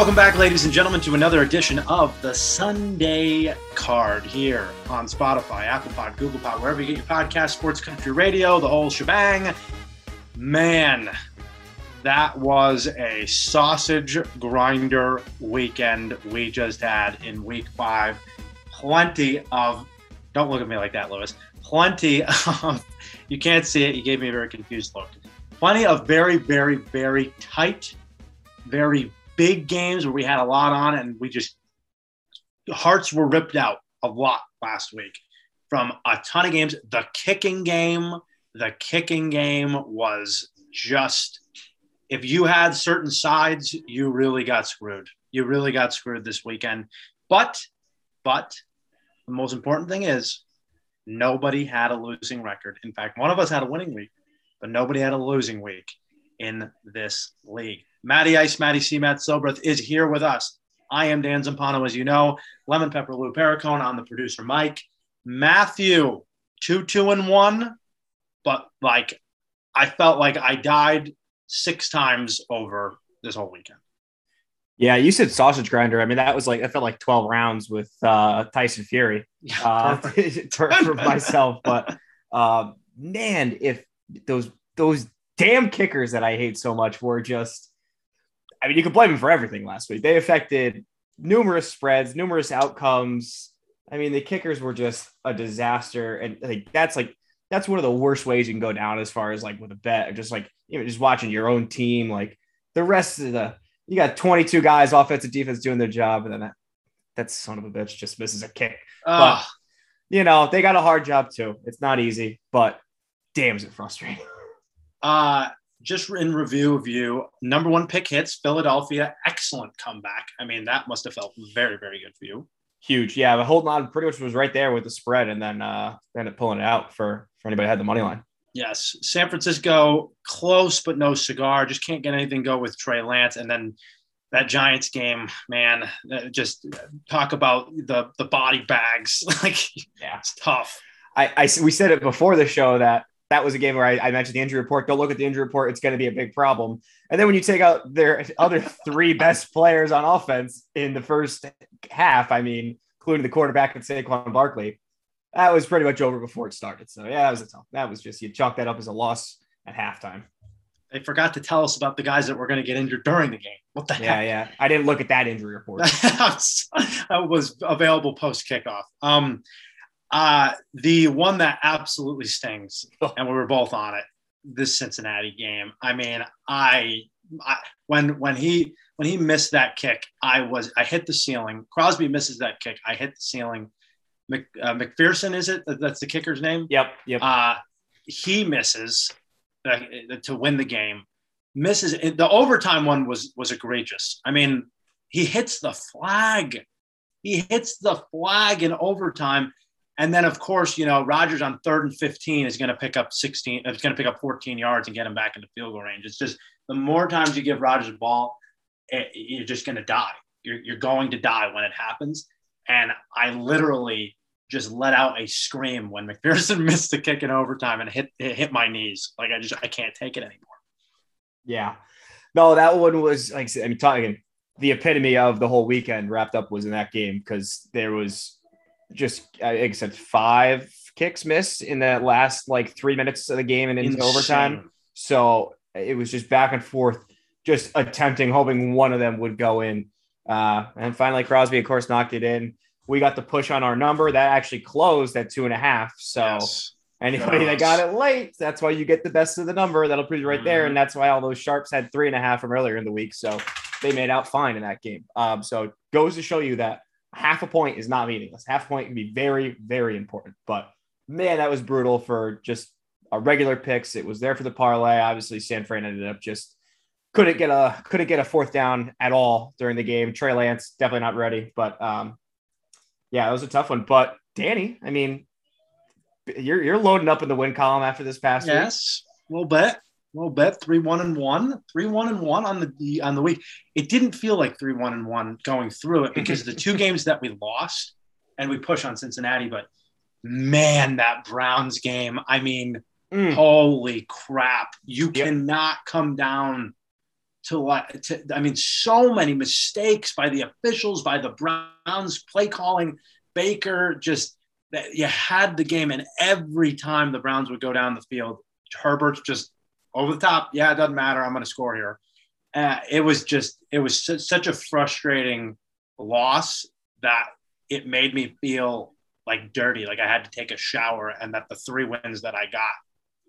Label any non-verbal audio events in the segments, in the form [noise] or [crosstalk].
Welcome back, ladies and gentlemen, to another edition of the Sunday Card here on Spotify, Apple Pod, Google Pod, wherever you get your podcast, Sports Country Radio, the whole shebang. Man, that was a sausage grinder weekend we just had in week five. Plenty of, don't look at me like that, Lewis. Plenty of, you can't see it, you gave me a very confused look. Plenty of very, very, very tight, very big games where we had a lot on and we just hearts were ripped out a lot last week from a ton of games. The kicking game, the kicking game was just if you had certain sides, you really got screwed. You really got screwed this weekend. But but the most important thing is nobody had a losing record. In fact, one of us had a winning week, but nobody had a losing week in this league. Matty Ice, Matty C. Matt Silbreth is here with us. I am Dan Zampano, as you know. Lemon Pepper Lou Pericone on the producer Mike. Matthew, two, two, and one. But like, I felt like I died six times over this whole weekend. Yeah, you said sausage grinder. I mean, that was like, I felt like 12 rounds with uh, Tyson Fury uh, [laughs] for, for [laughs] myself. But uh, man, if those, those damn kickers that I hate so much were just I mean, you can blame them for everything last week. They affected numerous spreads, numerous outcomes. I mean, the kickers were just a disaster, and like that's like that's one of the worst ways you can go down as far as like with a bet, just like you know, just watching your own team. Like the rest of the, you got 22 guys, offensive defense doing their job, and then that, that son of a bitch just misses a kick. But you know, they got a hard job too. It's not easy, but damn, is it frustrating. Uh, just in review of you, number one pick hits Philadelphia. Excellent comeback. I mean, that must have felt very, very good for you. Huge. Yeah. But holding on pretty much was right there with the spread and then uh ended up pulling it out for, for anybody had the money line. Yes. San Francisco, close but no cigar. Just can't get anything go with Trey Lance. And then that Giants game, man, uh, just talk about the the body bags. [laughs] like, yeah, it's tough. I, I we said it before the show that that was a game where I, I, mentioned the injury report. Don't look at the injury report; it's going to be a big problem. And then when you take out their other three best players on offense in the first half, I mean, including the quarterback and Saquon Barkley, that was pretty much over before it started. So yeah, that was a tough. That was just you chalk that up as a loss at halftime. They forgot to tell us about the guys that were going to get injured during the game. What the yeah, heck? Yeah, I didn't look at that injury report. [laughs] that was available post kickoff. Um, uh, the one that absolutely stings, oh. and we were both on it, this Cincinnati game. I mean, I, I when when he when he missed that kick, I was I hit the ceiling. Crosby misses that kick, I hit the ceiling. Mc, uh, McPherson is it? That's the kicker's name. Yep. Yep. Uh, he misses uh, to win the game. Misses the overtime one was was egregious. I mean, he hits the flag. He hits the flag in overtime and then, of course, you know, Rodgers on third and 15 is going to pick up 16, it's going to pick up 14 yards and get him back into field goal range. It's just the more times you give Rodgers the ball, it, you're just going to die. You're, you're going to die when it happens. And I literally just let out a scream when McPherson [laughs] missed the kick in overtime and hit, it hit my knees. Like I just, I can't take it anymore. Yeah. No, that one was like, I mean, talking the epitome of the whole weekend wrapped up was in that game because there was just I said, five kicks missed in that last like three minutes of the game and into Insane. overtime. So it was just back and forth, just attempting, hoping one of them would go in. Uh, and finally, Crosby, of course, knocked it in. We got the push on our number that actually closed at two and a half. So yes. anybody that got it late, that's why you get the best of the number. That'll prove right mm-hmm. there. And that's why all those sharps had three and a half from earlier in the week. So they made out fine in that game. Um, so goes to show you that half a point is not meaningless. Half point can be very, very important. But man, that was brutal for just a regular picks. It was there for the parlay. Obviously, San Fran ended up just couldn't get a couldn't get a fourth down at all during the game. Trey Lance definitely not ready. But um, yeah, it was a tough one. But Danny, I mean, you're you're loading up in the win column after this past yes, week. Yes, a little bit. Well, bet three one and one, three one and one on the on the week. It didn't feel like three one and one going through it because the two [laughs] games that we lost and we push on Cincinnati, but man, that Browns game. I mean, mm. holy crap! You yep. cannot come down to like to, I mean, so many mistakes by the officials, by the Browns play calling, Baker just that you had the game, and every time the Browns would go down the field, Herbert's just over the top. Yeah, it doesn't matter. I'm going to score here. Uh, it was just it was su- such a frustrating loss that it made me feel like dirty, like I had to take a shower, and that the three wins that I got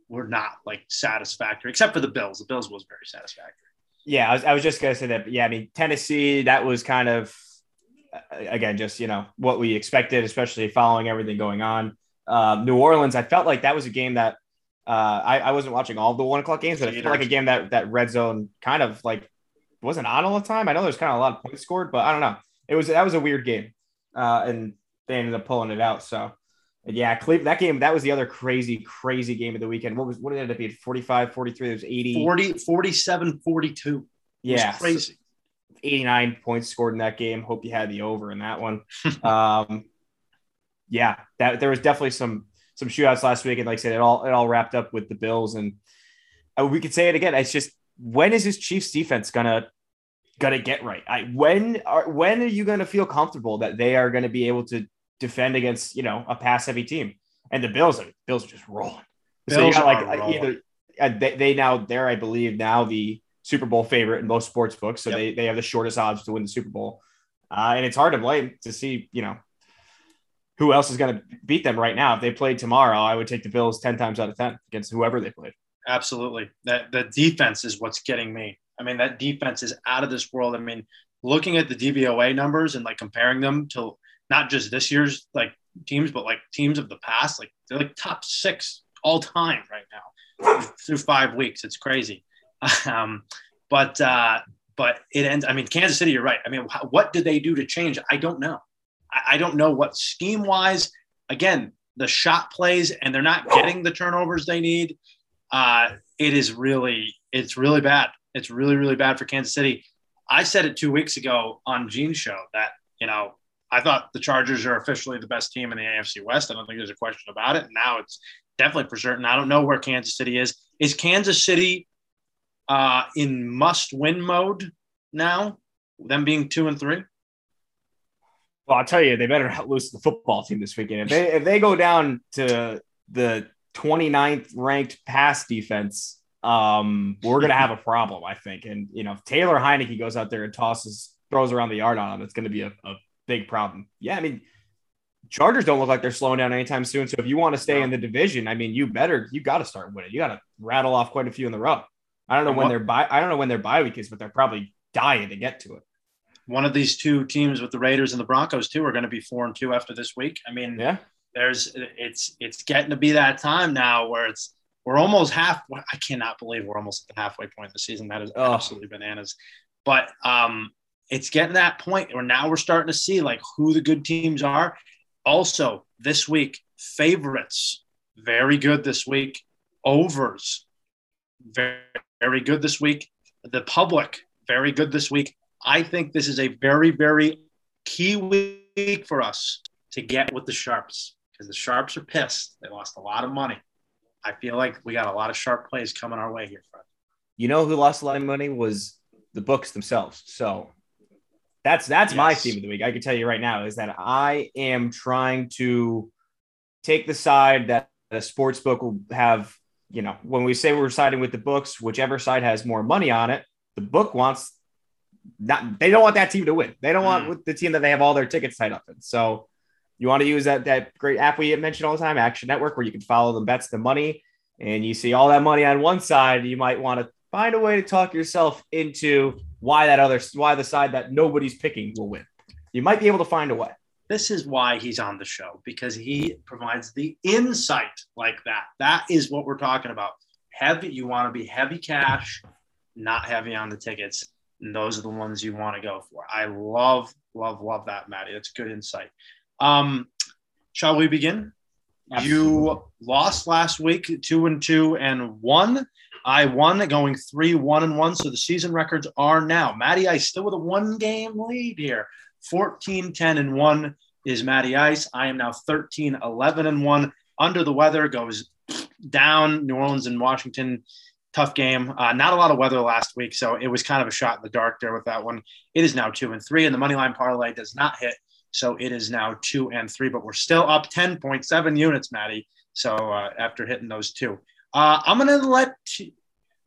were not like satisfactory, except for the Bills. The Bills was very satisfactory. Yeah, I was, I was just gonna say that. Yeah, I mean Tennessee, that was kind of again just you know what we expected, especially following everything going on. Um, New Orleans, I felt like that was a game that uh, I, I wasn't watching all the one o'clock games, but it felt like a game that that red zone kind of like wasn't on all the time. I know there's kind of a lot of points scored, but I don't know. It was that was a weird game, uh, and they ended up pulling it out. So yeah, Cleveland, that game, that was the other crazy, crazy game of the weekend. What was, what did it end up being? 45, 43, it was 80, 40, 47, 42. Yeah. Crazy. 89 points scored in that game. Hope you had the over in that one. [laughs] um, yeah, that there was definitely some, some shootouts last week. And like I said, it all, it all wrapped up with the Bills. And uh, we could say it again. It's just, when is this Chiefs defense gonna, gonna get right? I, when are, when are you to feel comfortable that they are going to be able to defend against you know a pass heavy team. And the Bills are Bills are just rolling. Bills so you got like either uh, they, they now they're I believe now the Super Bowl favorite in most sports books, so yep. they they have the shortest odds to win the Super Bowl. Uh, and it's hard to blame to see you know who else is going to beat them right now. If they played tomorrow, I would take the Bills ten times out of ten against whoever they played. Absolutely, that the defense is what's getting me. I mean, that defense is out of this world. I mean, looking at the DVOA numbers and like comparing them to not just this year's like teams, but like teams of the past. Like they're like top six all time right now through five weeks. It's crazy. [laughs] Um, but uh, but it ends. I mean, Kansas City. You're right. I mean, what did they do to change? I don't know. I, don't know what scheme wise. Again, the shot plays, and they're not getting the turnovers they need. Uh, it is really, it's really bad. It's really, really bad for Kansas City. I said it two weeks ago on Gene's show that you know I thought the Chargers are officially the best team in the AFC West. I don't think there's a question about it. Now it's definitely for certain. I don't know where Kansas City is. Is Kansas City uh, in must-win mode now? Them being two and three. Well, I'll tell you, they better not lose the football team this weekend. If they if they go down to the 29th ranked pass defense, um, we're gonna have a problem, I think. And you know, if Taylor Heinicke goes out there and tosses throws around the yard on them, it's gonna be a, a big problem. Yeah, I mean, Chargers don't look like they're slowing down anytime soon. So if you want to stay in the division, I mean, you better you got to start winning. You got to rattle off quite a few in the row. I don't know when they're by. I don't know when their bye week is, but they're probably dying to get to it. One of these two teams with the Raiders and the Broncos too are going to be four and two after this week. I mean, yeah, there's it's it's getting to be that time now where it's we're almost half. I cannot believe we're almost at the halfway point of the season. That is oh. absolutely bananas. But um, it's getting that point where now we're starting to see like who the good teams are. Also, this week, favorites very good this week. Overs very, very good this week. The public very good this week. I think this is a very, very key week for us to get with the Sharps because the Sharps are pissed. They lost a lot of money. I feel like we got a lot of sharp plays coming our way here, Fred. You know who lost a lot of money was the books themselves. So that's that's yes. my theme of the week. I can tell you right now is that I am trying to take the side that a sports book will have. You know, when we say we're siding with the books, whichever side has more money on it, the book wants not. They don't want that team to win. They don't mm. want the team that they have all their tickets tied up in. So you want to use that that great app we mentioned all the time, Action Network, where you can follow the bets, the money, and you see all that money on one side. You might want to find a way to talk yourself into why that other why the side that nobody's picking will win. You might be able to find a way. This is why he's on the show because he provides the insight like that. That is what we're talking about. Heavy, you want to be heavy cash, not heavy on the tickets. And those are the ones you want to go for. I love, love, love that, Maddie. That's good insight. Um, shall we begin? Absolutely. You lost last week, two and two and one. I won, going three, one, and one. So the season records are now Matty Ice still with a one game lead here 14, 10, and one is Matty Ice. I am now 13, 11, and one. Under the weather goes down. New Orleans and Washington tough game. Uh, not a lot of weather last week, so it was kind of a shot in the dark there with that one. It is now two and three, and the money line parlay does not hit, so it is now two and three. But we're still up ten point seven units, Maddie. So uh, after hitting those two, uh, I'm gonna let. You...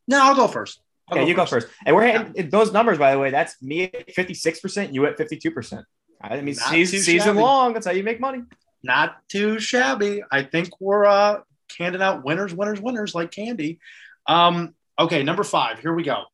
No, I'll go first. I'll yeah, go you first. go first. And we're hitting those numbers, by the way. That's me at 56%, you at 52%. I mean, season, season long. That's how you make money. Not too shabby. I think we're uh, handing out winners, winners, winners like candy. Um, okay, number five. Here we go.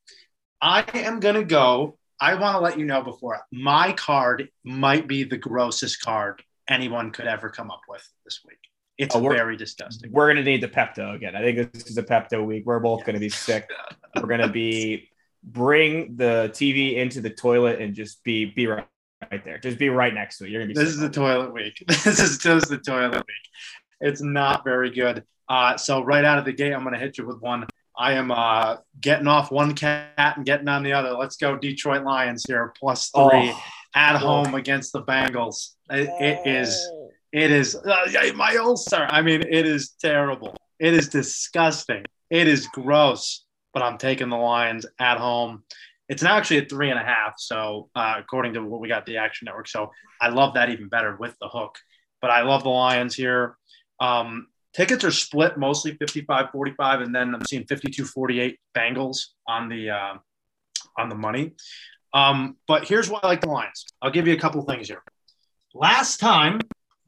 I am gonna go. I want to let you know before my card might be the grossest card anyone could ever come up with this week. It's oh, very disgusting. We're gonna need the Pepto again. I think this is a Pepto week. We're both gonna be sick. [laughs] we're gonna be bring the TV into the toilet and just be be right, right there. Just be right next to it. You're gonna be. This is the toilet week. [laughs] This is just the toilet week. It's not very good. Uh, so right out of the gate, I'm gonna hit you with one. I am uh, getting off one cat and getting on the other. Let's go Detroit Lions here, plus three oh. at home against the Bengals. it, it is it is uh, my ulcer. I mean, it is terrible. It is disgusting. It is gross. But I'm taking the Lions at home. It's now actually at three and a half. So uh, according to what we got the Action Network, so I love that even better with the hook. But I love the Lions here. Um, tickets are split mostly 55 45 and then i'm seeing 52 48 bengals on the uh, on the money um, but here's why i like the lions i'll give you a couple things here last time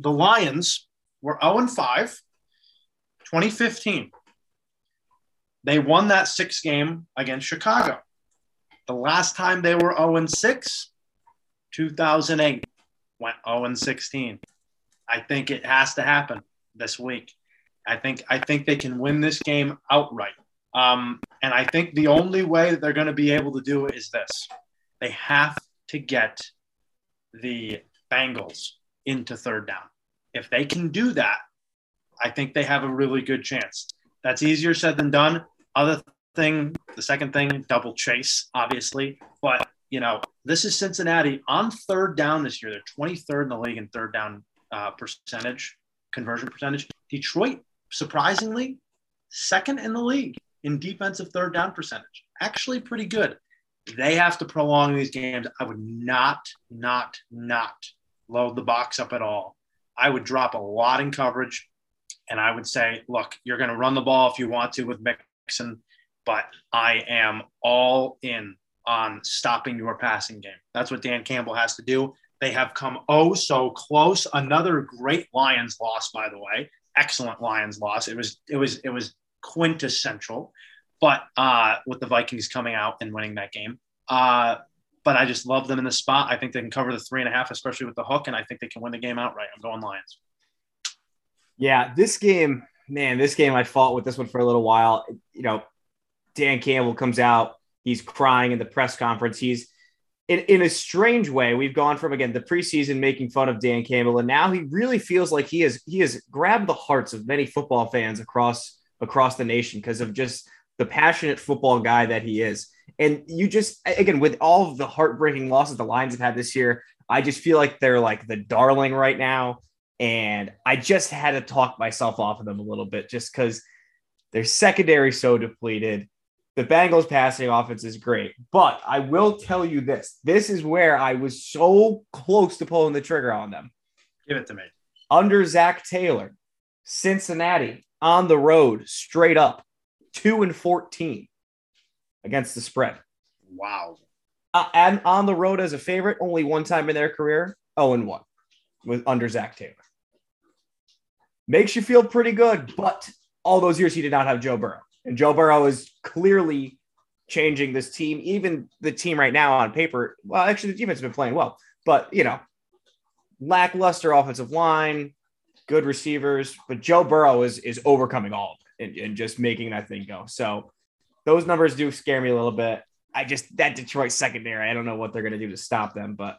the Lions were 0 5, 2015. They won that six game against Chicago. The last time they were 0 and 6, 2008, went 0 and 16. I think it has to happen this week. I think I think they can win this game outright. Um, and I think the only way that they're going to be able to do it is this: they have to get the Bengals into third down. If they can do that, I think they have a really good chance. That's easier said than done. Other thing, the second thing, double chase, obviously. But, you know, this is Cincinnati on third down this year. They're 23rd in the league in third down uh, percentage, conversion percentage. Detroit, surprisingly, second in the league in defensive third down percentage. Actually, pretty good. They have to prolong these games. I would not, not, not load the box up at all. I would drop a lot in coverage and I would say, look, you're going to run the ball if you want to with Mixon, but I am all in on stopping your passing game. That's what Dan Campbell has to do. They have come oh so close. Another great Lions loss, by the way. Excellent Lions loss. It was it was it was quintessential, but uh, with the Vikings coming out and winning that game. Uh, but I just love them in the spot. I think they can cover the three and a half, especially with the hook, and I think they can win the game outright. I'm going Lions. Yeah, this game, man, this game I fought with this one for a little while. You know, Dan Campbell comes out, he's crying in the press conference. He's in, in a strange way, we've gone from again the preseason making fun of Dan Campbell, and now he really feels like he has he has grabbed the hearts of many football fans across across the nation because of just the passionate football guy that he is. And you just, again, with all of the heartbreaking losses the Lions have had this year, I just feel like they're like the darling right now. And I just had to talk myself off of them a little bit just because their secondary so depleted. The Bengals passing offense is great. But I will tell you this this is where I was so close to pulling the trigger on them. Give it to me. Under Zac Taylor, Cincinnati on the road, straight up, 2 and 14 against the spread. Wow. Uh, and on the road as a favorite, only one time in their career, 0 and 1 with under Zac Taylor. Makes you feel pretty good, but all those years he did not have Joe Burrow. And Joe Burrow is clearly changing this team, even the team right now on paper. Well, actually, the defense has been playing well, but you know, lackluster offensive line, good receivers, but Joe Burrow is is overcoming all of it and, and just making that thing go. So those numbers do scare me a little bit. I just that Detroit secondary, I don't know what they're going to do to stop them, but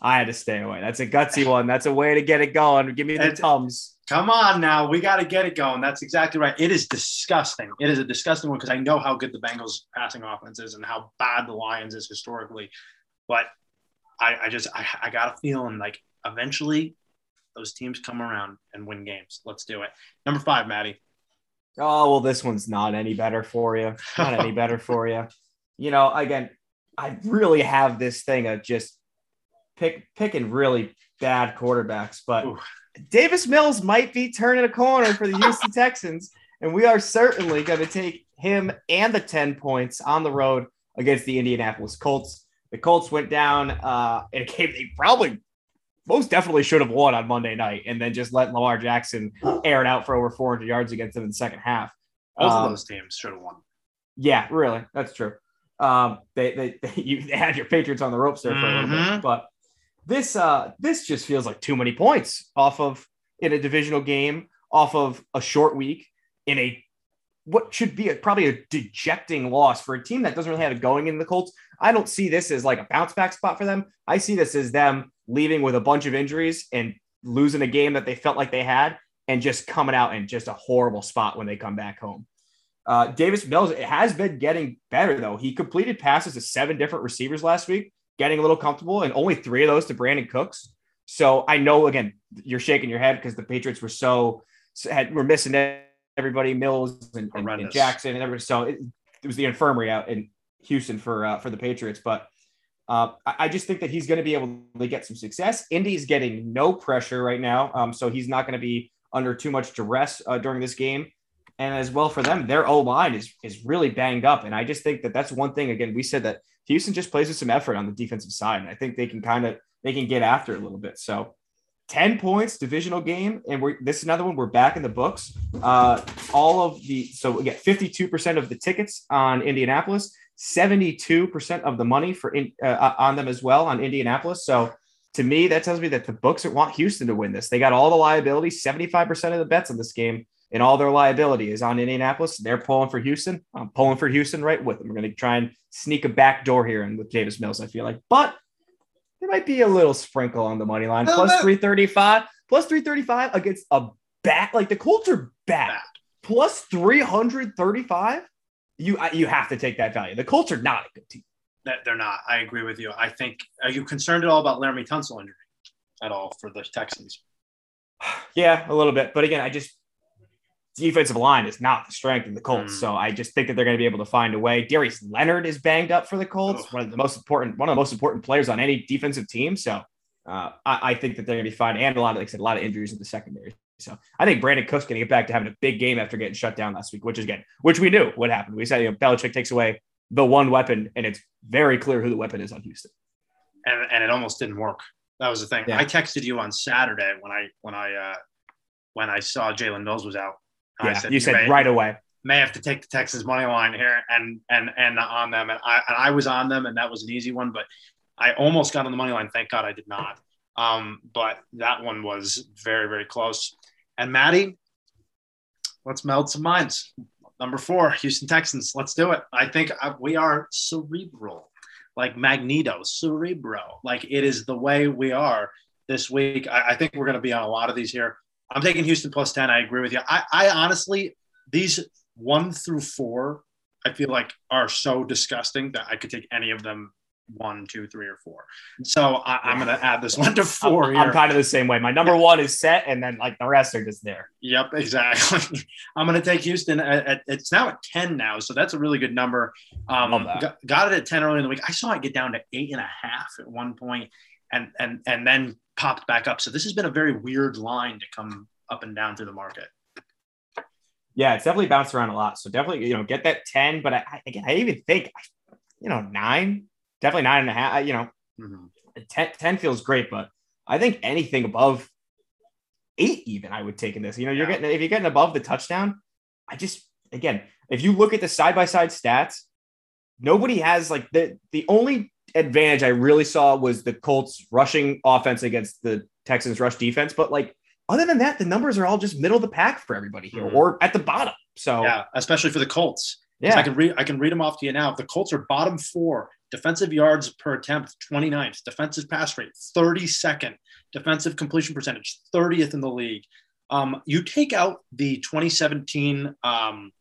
I had to stay away. That's a gutsy [laughs] one. That's a way to get it going. Give me the tums. Come on now, we got to get it going. That's exactly right. It is disgusting. It is a disgusting one because I know how good the Bengals passing offense is and how bad the Lions is historically. But I, I just I, I got a feeling like eventually those teams come around and win games. Let's do it. Number five, Maddie. Oh well, this one's not any better for you. Not any better [laughs] for you. You know, again, I really have this thing of just pick picking really bad quarterbacks, but Ooh. Davis Mills might be turning a corner for the [laughs] Houston Texans, and we are certainly going to take him and the 10 points on the road against the Indianapolis Colts. The Colts went down uh, in a game they probably most definitely should have won on Monday night and then just let Lamar Jackson air it out for over 400 yards against them in the second half. Both um, of those teams should have won. Yeah, really. That's true. Um, they, they, they, [laughs] you, they had your Patriots on the ropes there for mm-hmm. a little bit, mm-hmm. but this uh this just feels like too many points off of in a divisional game, off of a short week in a what should be a, probably a dejecting loss for a team that doesn't really have it going in the Colts. I don't see this as like a bounce back spot for them. I see this as them leaving with a bunch of injuries and losing a game that they felt like they had and just coming out in just a horrible spot when they come back home. Uh, Davis Mills it has been getting better though. He completed passes to seven different receivers last week, getting a little comfortable, and only three of those to Brandin Cooks. So I know again you're shaking your head because the Patriots were so had were missing everybody Mills and, and, and Jackson and everybody. So it, it, was the infirmary out in Houston for uh, for the Patriots, but. Uh, I just think that he's going to be able to get some success. Indy's getting no pressure right now, um, so he's not going to be under too much duress uh, during this game. And as well for them, their O line is is really banged up, and I just think that that's one thing. Again, we said that Houston just plays with some effort on the defensive side, and I think they can kind of they can get after it a little bit. So 10 points divisional game and we're this is another one we're back in the books. Uh all of the so we get 52% of the tickets on indianapolis 72% of the money for in, uh, on them as well on indianapolis. So to me that tells me that the books want houston to win this. They got all the liability 75% of the bets on this game and all their liability is on indianapolis they're pulling for houston i'm pulling for houston right with them we're going to try and sneak a back door here and with davis mills i feel like but there might be a little sprinkle on the money line. Plus 335, plus 335 against a bat. Like the Colts are bad. Plus 335. You you have to take that value. The Colts are not a good team. They're not. I agree with you. I think. Are you concerned at all about Laremy Tunsil injury at all for the Texans? [sighs] Yeah, a little bit. But again, I just defensive line is not the strength of the Colts. Mm. So I just think that they're going to be able to find a way. Darius Leonard is banged up for the Colts, Ugh. one of the most important, one of the most important players on any defensive team. So uh, I, I, think that they're going to be fine. And a lot of, like I said, a lot of injuries in the secondary. So I think Brandin Cook's going to get back to having a big game after getting shut down last week, which is again, which we knew what happened. We said, you know, Belichick takes away the one weapon, and it's very clear who the weapon is on Houston. And, and it almost didn't work. That was the thing. Yeah. I texted you on Saturday when I when I uh, when I saw Jalen Mills was out yeah, said, you said may, right away. May have to take the Texas money line here and and and on them, and I and I was on them, and that was an easy one, but I almost got on the money line. Thank God I did not. Um, but that one was very very close. And Maddie, let's meld some minds. Number four, Houston Texans. Let's do it. I think uh, we are cerebral, like Magneto, cerebro. Like it is the way we are this week. I, I think we're going to be on a lot of these here. I'm taking Houston plus 10. I agree with you. I, I honestly, these one through four, I feel like are so disgusting that I could take any of them one, two, three, or four. So I, am going to add this one to 4 I'm, I'm, kind of the same way. My number one is set, and then like the rest are just there. Yep, exactly. [laughs] I'm going to take Houston. At, at, it's now at 10 now, so that's a really good number. Um, got, got, it at 10 early in the week. I saw it get down to eight and a half at one point, and and and then popped back up. So this has been a very weird line to come up and down through the market. Yeah, it's definitely bounced around a lot. So definitely, you know, get that 10. But I, again, I even think, you know, nine, definitely nine and a half, you know, mm-hmm. 10, 10 feels great. But I think anything above eight, even I would take in this. You know, you're yeah. getting, if you're getting above the touchdown, I just, again, if you look at the side by side stats, nobody has like the, the only advantage I really saw was the Colts rushing offense against the Texans rush defense. But like other than that, the numbers are all just middle of the pack for everybody here mm-hmm. or at the bottom. So yeah, especially for the Colts. Yeah, I can read I can read them off to you now. The Colts are bottom four, defensive yards per attempt 29th, defensive pass rate 32nd, defensive completion percentage 30th in the league. Um, you take out the 2017 um,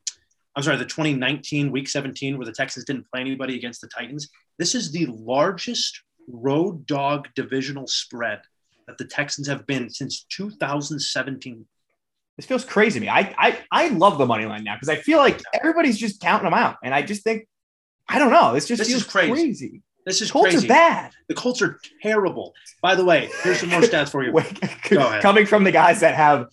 I'm sorry, the 2019 week 17 where the Texans didn't play anybody against the Titans. This is the largest road dog divisional spread that the Texans have been since 2017. This feels crazy to me. I I, I love the money line now because I feel like everybody's just counting them out, and I just think I don't know. This just This feels is crazy. crazy. This is crazy. Colts crazy. are bad. The Colts are terrible. By the way, here's some more stats for you. [laughs] Wait, Go ahead. Coming from the guys that have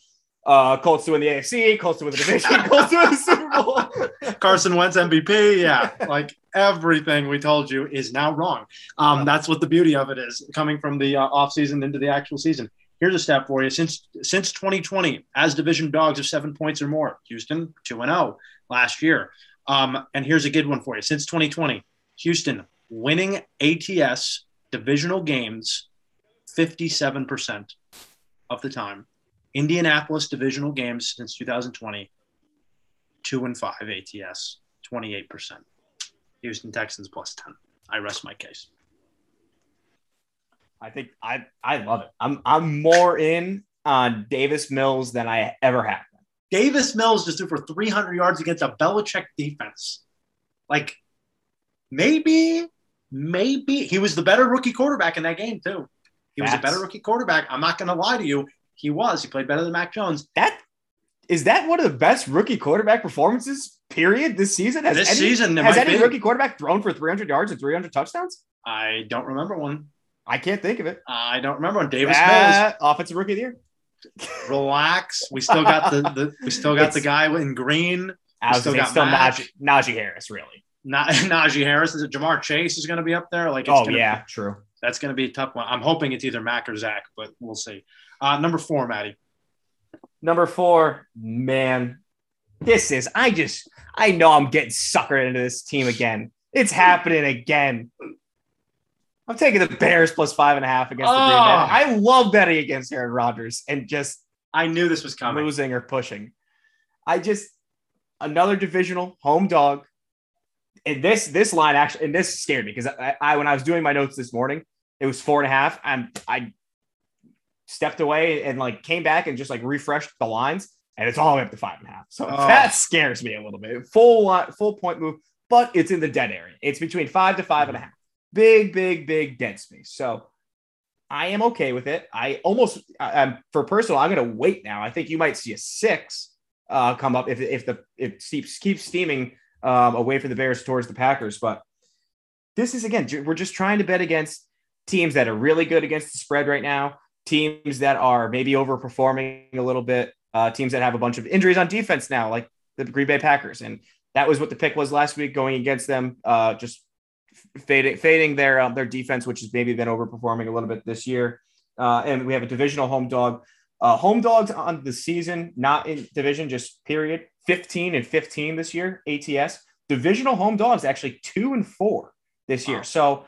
uh, Colts to win the AFC, Colts to win the division, [laughs] Colts to win the Super Bowl. [laughs] Carson Wentz MVP. Yeah, like everything we told you is now wrong. Um, that's what the beauty of it is coming from the uh, offseason into the actual season. Here's a step for you. Since since 2020, as division dogs of seven points or more, Houston 2 and 0 last year. Um, and here's a good one for you. Since 2020, Houston winning ATS divisional games 57% of the time. Indianapolis divisional games since 2020, 2 and 5 ATS, 28%. Houston Texans plus 10. I rest my case. I think I I love it. I'm I'm more in on Davis Mills than I ever have. been. Davis Mills just threw for 300 yards against a Belichick defense. Like, maybe, maybe he was the better rookie quarterback in that game, too. He was a better rookie quarterback. I'm not going to lie to you. He was. He played better than Mac Jones. That is that one of the best rookie quarterback performances. Period. This season has This any, season, it has might any be. rookie quarterback thrown for 300 yards and 300 touchdowns? I don't remember one. I can't think of it. I don't remember one. Davis Ah, offensive rookie of the year. Relax. We still got the, the we still got the guy in green. I was still still, got still Najee, Najee Harris, really. Not [laughs] Najee Harris. Is it Ja'Marr Chase is going to be up there? Like, it's Oh gonna, yeah, true. that's going to be a tough one. I'm hoping it's either Mac or Zach, but we'll see. Uh, number four, Maddie. Number four, man, this is. I just, I know I'm getting suckered into this team again. It's happening again. I'm taking the Bears plus five and a half against the Green Bay. Oh. I love betting against Aaron Rodgers and just I knew this was coming. losing or pushing. I just another divisional home dog. And this this line actually and this scared me because I, I when I was doing my notes this morning, it was four and a half, and I stepped away and like came back and just like refreshed the lines, and it's all the way up to five and a half. So Oh. that scares me a little bit. Full line, full point move, but it's in the dead area. It's between five to five and a half. Big, big, big dead space. So I am okay with it. I almost, I'm for personal. I'm going to wait now. I think you might see a six uh, come up if if the if keeps keeps steaming um, away from the Bears towards the Packers. But this is again, we're just trying to bet against teams that are really good against the spread right now. Teams that are maybe overperforming a little bit. Uh, teams that have a bunch of injuries on defense now, like the Green Bay Packers, and that was what the pick was last week, going against them. Uh, just fading fading their um, their defense, which has maybe been overperforming a little bit this year. Uh, and we have a divisional home dog. Uh, home dogs on the season, not in division, just period. 15 and 15 this year, ATS. Divisional home dogs actually two and four this year. Wow. So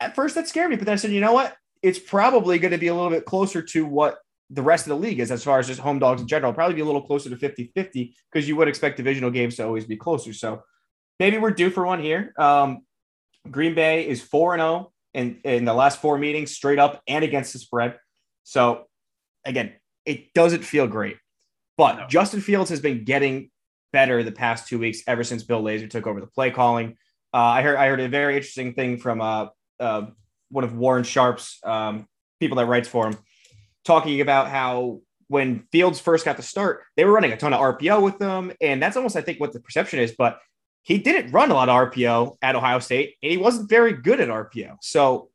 at first that scared me, but then I said, you know what? It's probably going to be a little bit closer to what the rest of the league is as far as just home dogs in general. Probably be a little closer to 50 50 because you would expect divisional games to always be closer. So maybe we're due for one here. Um, Green Bay is 4 and 0 in, in the last four meetings, straight up and against the spread. So, again, it doesn't feel great. But No. Justin Fields has been getting better the past two weeks ever since Bill Lazor took over the play calling. Uh, I heard I heard a very interesting thing from uh, uh, one of Warren Sharp's um, people that writes for him, talking about how when Fields first got the start, they were running a ton of RPO with them, and that's almost I think what the perception is. But he didn't run a lot of RPO at Ohio State, and he wasn't very good at RPO. So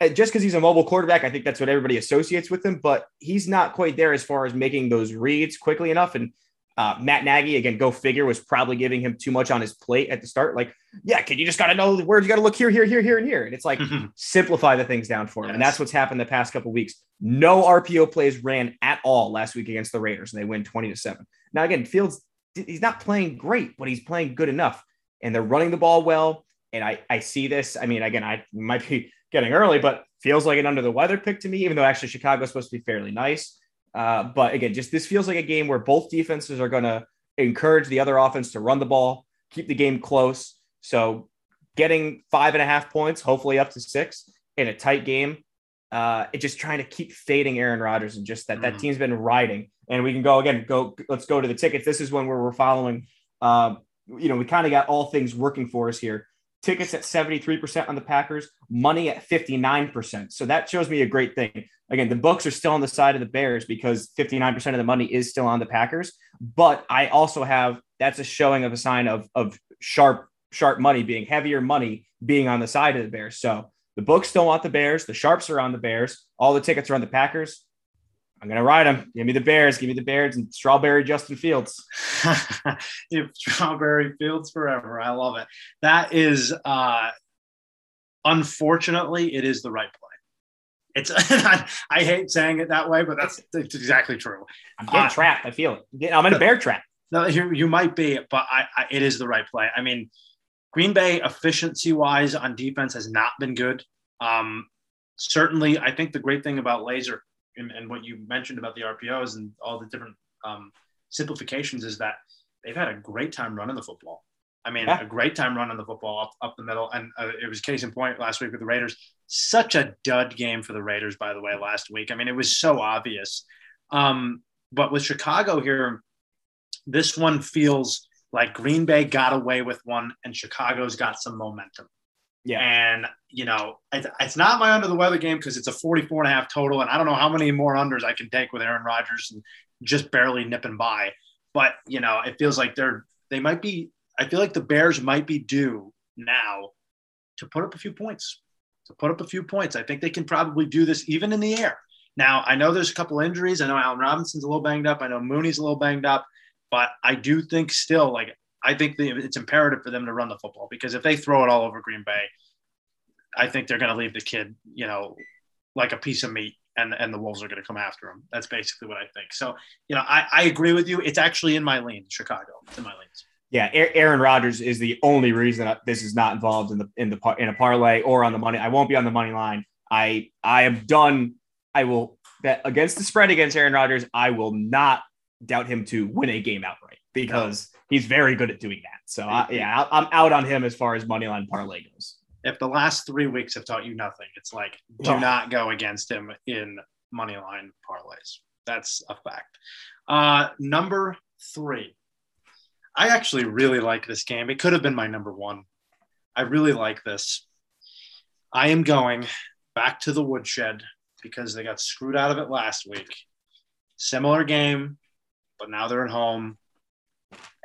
uh, just because he's a mobile quarterback, I think that's what everybody associates with him, but he's not quite there as far as making those reads quickly enough. And uh, Matt Nagy, again, go figure, was probably giving him too much on his plate at the start. Like, yeah, kid, you just got to know where you got to look here, here, here, here, and here. And it's like, simplify the things down for him. And that's what's happened the past couple weeks. No RPO plays ran at all last week against the Raiders, and they win 20 to 7. Now, again, Fields, he's not playing great, but he's playing good enough. And they're running the ball well. And I, I see this. I mean, again, I might be getting early, but feels like an under the weather pick to me, even though actually Chicago's supposed to be fairly nice. Uh, but again, just this feels like a game where both defenses are going to encourage the other offense to run the ball, keep the game close. So getting five and a half points, hopefully up to six in a tight game. Uh, it just trying to keep fading Aaron Rodgers and just that that Mhm. team's been riding. And we can go again. Go. Let's go to the tickets. This is when we're, we're following. Um, you know, we kind of got all things working for us here. Tickets at 73% on the Packers, money at 59%. So that shows me a great thing. Again, the books are still on the side of the Bears because 59% of the money is still on the Packers. But I also have that's a showing of a sign of of sharp, sharp money being heavier money being on the side of the Bears. So the books still want the Bears, the sharps are on the Bears, all the tickets are on the Packers. I'm gonna ride them. Give me the Bears. Give me the Bears and strawberry Justin Fields. [laughs] If strawberry Fields forever. I love it. That is, uh, unfortunately, it is the right play. It's. [laughs] I hate saying it that way, but that's, that's exactly true. I'm getting uh, trapped. I feel it. I'm in a bear trap. No, you, you might be, but I, I, it is the right play. I mean, Green Bay efficiency wise on defense has not been good. Um, certainly, I think the great thing about Lazor and, and, what you mentioned about the RPOs and all the different um, simplifications is that they've had a great time running the football. I mean, yeah. a great time running the football up, up the middle. And uh, it was case in point last week with the Raiders. Such a dud game for the Raiders, by the way, last week. I mean, it was so obvious. Um, but with Chicago here, this one feels like Green Bay got away with one and Chicago's got some momentum. Yeah. And, you know, it's, it's not my under the weather game because it's a 44 and a half total. And I don't know how many more unders I can take with Aaron Rodgers and just barely nipping by. But, you know, it feels like they're, they might be, I feel like the Bears might be due now to put up a few points, to put up a few points. I think they can probably do this even in the air. Now, I know there's a couple injuries. I know Allen Robinson's a little banged up. I know Mooney's a little banged up. But I do think still, like, I think the, it's imperative for them to run the football because if they throw it all over Green Bay, I think they're going to leave the kid, you know, like a piece of meat and, and the Wolves are going to come after him. That's basically what I think. So, you know, I, I agree with you. It's actually in my lane, Chicago, in my lanes. Yeah, Aaron Rodgers is the only reason this is not involved in the in the in a parlay or on the money. I won't be on the money line. I I am done. I will bet against the spread against Aaron Rodgers. I will not doubt him to win a game outright because he's very good at doing that. So I, yeah, I'm out on him as far as money line parlay goes. If the last three weeks have taught you nothing, it's like do oh. not go against him in money line parlays. That's a fact. Uh, number three, I actually really like this game. It could have been my number one. I really like this. I am going back to the woodshed because they got screwed out of it last week. Similar game, but now they're at home.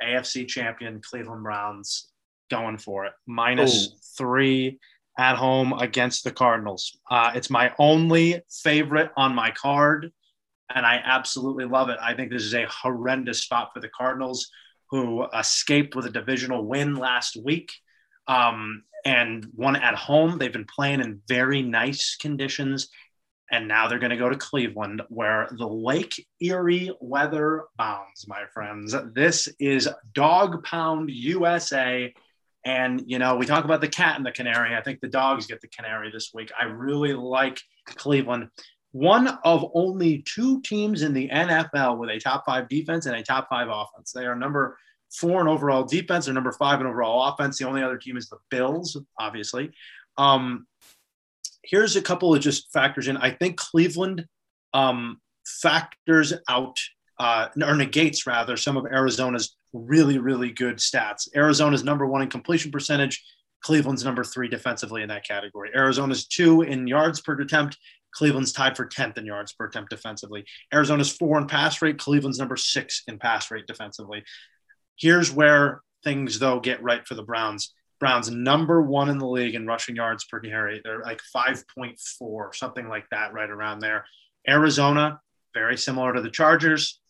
AFC champion Cleveland Browns going for it. Minus three at home against the Cardinals. Uh, it's my only favorite on my card, and I absolutely love it. I think this is a horrendous spot for the Cardinals, who escaped with a divisional win last week um, and won at home. They've been playing in very nice conditions and now they're going to go to Cleveland, where the Lake Erie weather bounds, my friends. This is Dog Pound USA. And, you know, we talk about the cat and the canary. I think the dogs get the canary this week. I really like Cleveland. One of only two teams in the NFL with a top five defense and a top five offense. They are number four in overall defense or number five in overall offense. The only other team is the Bills, obviously. Um, here's a couple of just factors in. I think Cleveland um, factors out uh, or negates rather some of Arizona's really really good stats. Arizona's number one in completion percentage. Cleveland's number three defensively in that category. Arizona's two in yards per attempt. Cleveland's tied for 10th in yards per attempt defensively. Arizona's four in pass rate. Cleveland's number six in pass rate defensively. Here's where things, though, get right for the Browns. Browns number one in the league in rushing yards per carry. They're like 5.4, something like that, right around there. Arizona, very similar to the Chargers,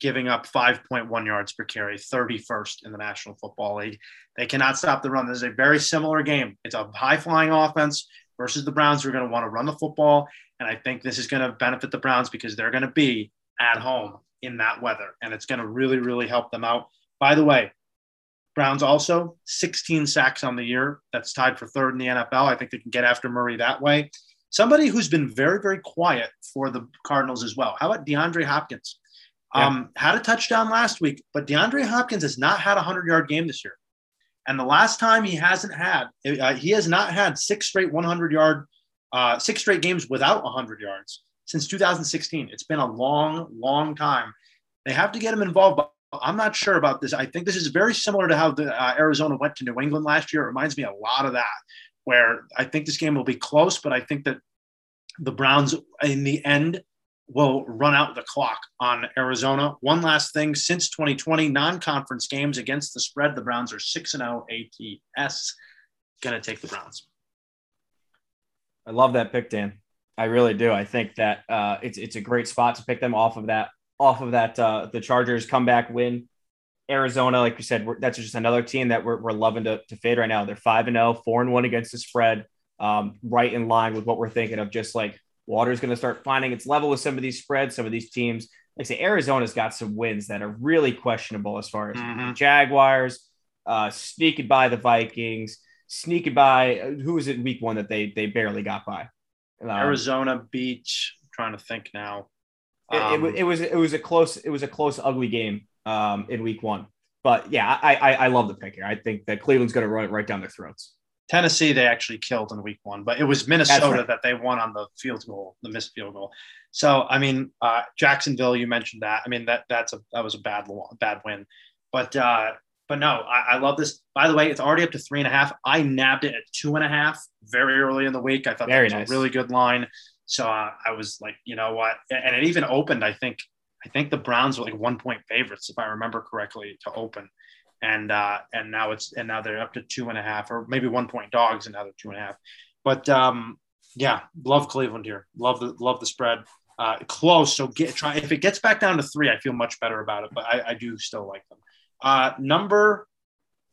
giving up 5.1 yards per carry, 31st in the National Football League. They cannot stop the run. This is a very similar game. It's a high flying offense versus the Browns who are going to want to run the football. And I think this is going to benefit the Browns because they're going to be at home in that weather. And it's going to really, really help them out. By the way, Browns also 16 sacks on the year. That's tied for third in the NFL. I think they can get after Murray that way. Somebody who's been very, very quiet for the Cardinals as well. How about DeAndre Hopkins? Yeah. Um, had a touchdown last week, but DeAndre Hopkins has not had a 100 yard game this year. And the last time he hasn't had, uh, he has not had six straight 100 yard, uh, six straight games without 100 yards since 2016. It's been a long, long time. They have to get him involved but I'm not sure about this. I think this is very similar to how the uh, Arizona went to New England last year. It reminds me a lot of that, where I think this game will be close, but I think that the Browns in the end will run out the clock on Arizona. One last thing since 2020, non conference games against the spread, the Browns are 6 0 ATS. Gonna take the Browns. I love that pick, Dan. I really do. I think that uh, it's it's a great spot to pick them off of that off of that uh, the Chargers comeback win. Arizona, like we said, that's just another team that we're, we're loving to, to fade right now. They're five and 0, 4 and 1 against the spread, um, right in line with what we're thinking of. Just like water's going to start finding its level with some of these spreads, some of these teams. Like I say, Arizona's got some wins that are really questionable as far as mm-hmm. Jaguars, uh, sneaking by the Vikings, sneaking by who was it week one that they they barely got by. Um, Arizona Beach. I'm trying to think now. Um, it, it, it, was it was a close it was a close ugly game um, in week one. But yeah, I, I, I love the pick here. I think that Cleveland's going to run it right down their throats. Tennessee, they actually killed in week one, but it was Minnesota right. that they won on the field goal, the missed field goal. So I mean, uh, Jacksonville, you mentioned that. I mean that that's a that was a bad bad win, but uh, but no, I, I, love this. By the way, it's already up to three and a half. I nabbed it at two and a half very early in the week. I thought very that was nice. a really good line. So uh, I was like, you know what? And it even opened. I think I think the Browns were like one point favorites, if I remember correctly, to open. And uh, and now it's and now they're up to two and a half, or maybe one point dogs, and now they're two and a half. But um, yeah, love Cleveland here. Love the love the spread. Uh, close. So get try if it gets back down to three, I feel much better about it. But I, I do still like them. Uh, number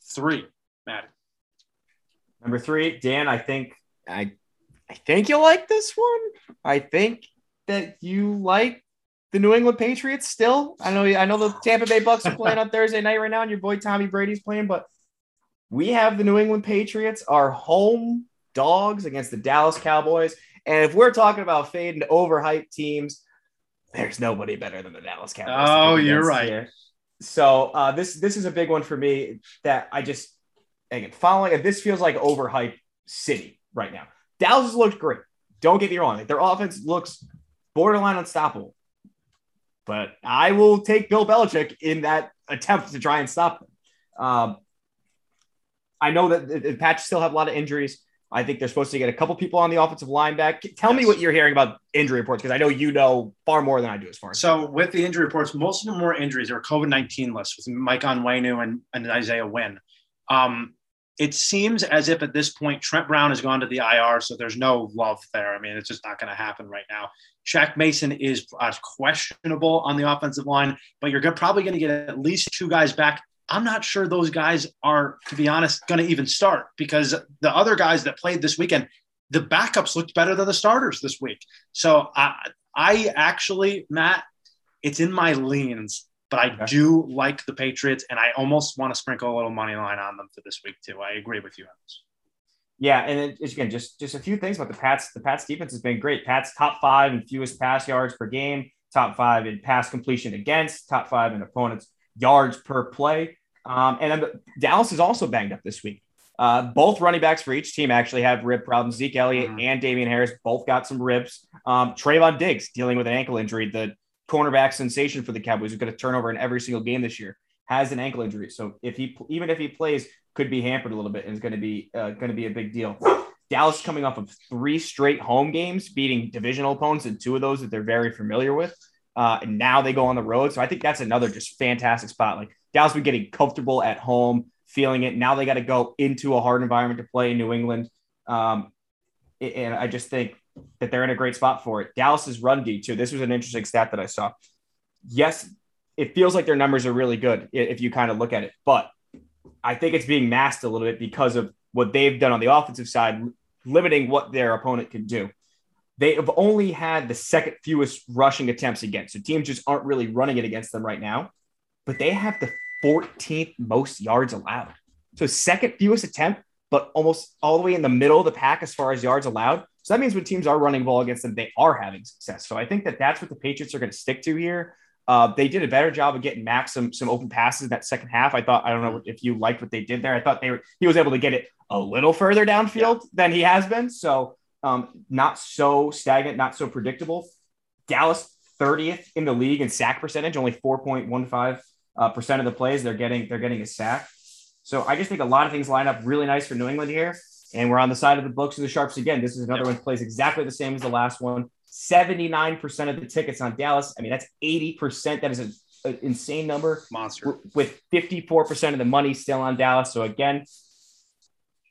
three, Matt. Number three, Dan. I think I I think you like this one. I think that you like the New England Patriots still. I know I know the Tampa Bay Bucks are playing [laughs] on Thursday night right now, and your boy Tommy Brady's playing, but we have the New England Patriots, our home dogs against the Dallas Cowboys. And if we're talking about fading overhyped teams, there's nobody better than the Dallas Cowboys. Oh, you're right. Here. So uh, this this is a big one for me that I just again following. This feels like overhyped city right now. Dallas has looked great. Don't get me wrong; their offense looks borderline unstoppable. But I will take Bill Belichick in that attempt to try and stop them. Um, I know that the, Pats still have a lot of injuries. I think they're supposed to get a couple people on the offensive line back. Tell yes. me what you're hearing about injury reports because I know you know far more than I do as far as. So with the injury reports, most of them were injuries. They were COVID nineteen lists with Mike Onwenu and, and Isaiah Wynn. Um, it seems as if at this point Trent Brown has gone to the IR, so there's no love there. I mean, it's just not going to happen right now. Shaq Mason is uh, questionable on the offensive line, but you're probably going to get at least two guys back. I'm not sure those guys are, to be honest, going to even start because the other guys that played this weekend, the backups looked better than the starters this week. So I, I actually, Matt, it's in my leans but I okay. do like the Patriots, and I almost want to sprinkle a little money line on them for this week too. I agree with you on this. Yeah, and it, again, just just a few things about the Pats. The Pats defense has been great. Pats top five in fewest pass yards per game, top five in pass completion against, top five in opponents yards per play. Um, and then Dallas is also banged up this week. Uh, both running backs for each team actually have rib problems. Zeke Elliott mm-hmm. and Damien Harris both got some ribs. Um, Trevon Diggs dealing with an ankle injury. The cornerback sensation for the Cowboys, who's going to turn over in every single game this year, has an ankle injury. So if he even if he plays, could be hampered a little bit and is going to be uh, going to be a big deal. Dallas coming off of three straight home games, beating divisional opponents, and two of those that they're very familiar with. Uh, and now they go on the road. So I think that's another just fantastic spot. Like Dallas been getting comfortable at home, feeling it. Now they got to go into a hard environment to play in New England. Um, and I just think that they're in a great spot for it. Dallas's run D too. This was an interesting stat that I saw. Yes, it feels like their numbers are really good if you kind of look at it, but I think it's being masked a little bit because of what they've done on the offensive side, limiting what their opponent can do. They have only had the second fewest rushing attempts against. So teams just aren't really running it against them right now, but they have the 14th most yards allowed. So second fewest attempt, but almost all the way in the middle of the pack as far as yards allowed. So that means when teams are running ball against them, they are having success. So I think that that's what the Patriots are going to stick to here. Uh, they did a better job of getting Max some some open passes in that second half. I thought I don't know if you liked what they did there. I thought they were he was able to get it a little further downfield than he has been. So um, not so stagnant, not so predictable. Dallas 30th in the league in sack percentage, only 4.15 uh, percent of the plays they're getting they're getting a sack. So I just think a lot of things line up really nice for New England here. And we're on the side of the books of the Sharps again. This is another one that plays exactly the same as the last one. 79% of the tickets on Dallas. I mean, that's 80%. That is an insane number. Monster. With 54% of the money still on Dallas. So again,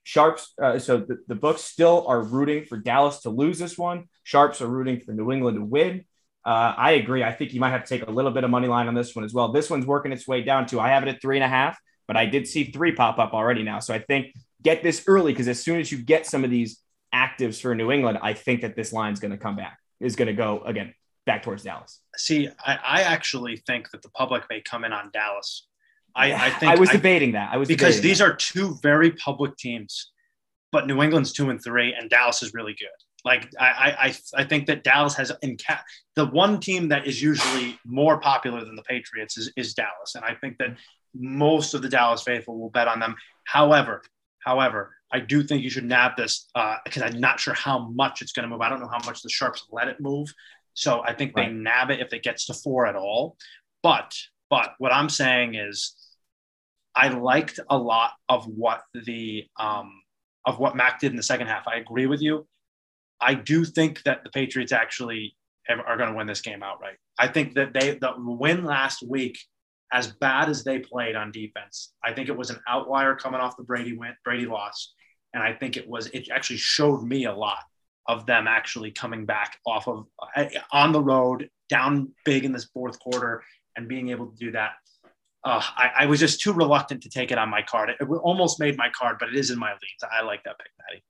Sharps, uh, so the, the books still are rooting for Dallas to lose this one. Sharps are rooting for New England to win. Uh, I agree. I think you might have to take a little bit of money line on this one as well. This one's working its way down to I have it at three and a half, but I did see three pop up already now. So I think get this early because as soon as you get some of these actives for New England, I think that this line's going to come back, is going to go again back towards Dallas. See, I, I, actually think that the public may come in on Dallas. I, I think I was debating that. I was because these that. are two very public teams, but New England's two and three, and Dallas is really good. Like I, I, I think that Dallas has in cap the one team that is usually more popular than the Patriots is, is Dallas, and I think that most of the Dallas faithful will bet on them. However, however, I do think you should nab this because uh, I'm not sure how much it's going to move. I don't know how much the sharps let it move, so I think right. they nab it if it gets to four at all. But but what I'm saying is, I liked a lot of what the um, of what Mac did in the second half. I agree with you. I do think that the Patriots actually are going to win this game outright. I think that they the win last week, as bad as they played on defense, I think it was an outlier coming off the Brady win, Brady loss, and I think it was it actually showed me a lot of them actually coming back off of uh, on the road down big in this fourth quarter and being able to do that. Uh, I, I, was just too reluctant to take it on my card. It, it almost made my card, but it is in my leads. I like that pick, Patty.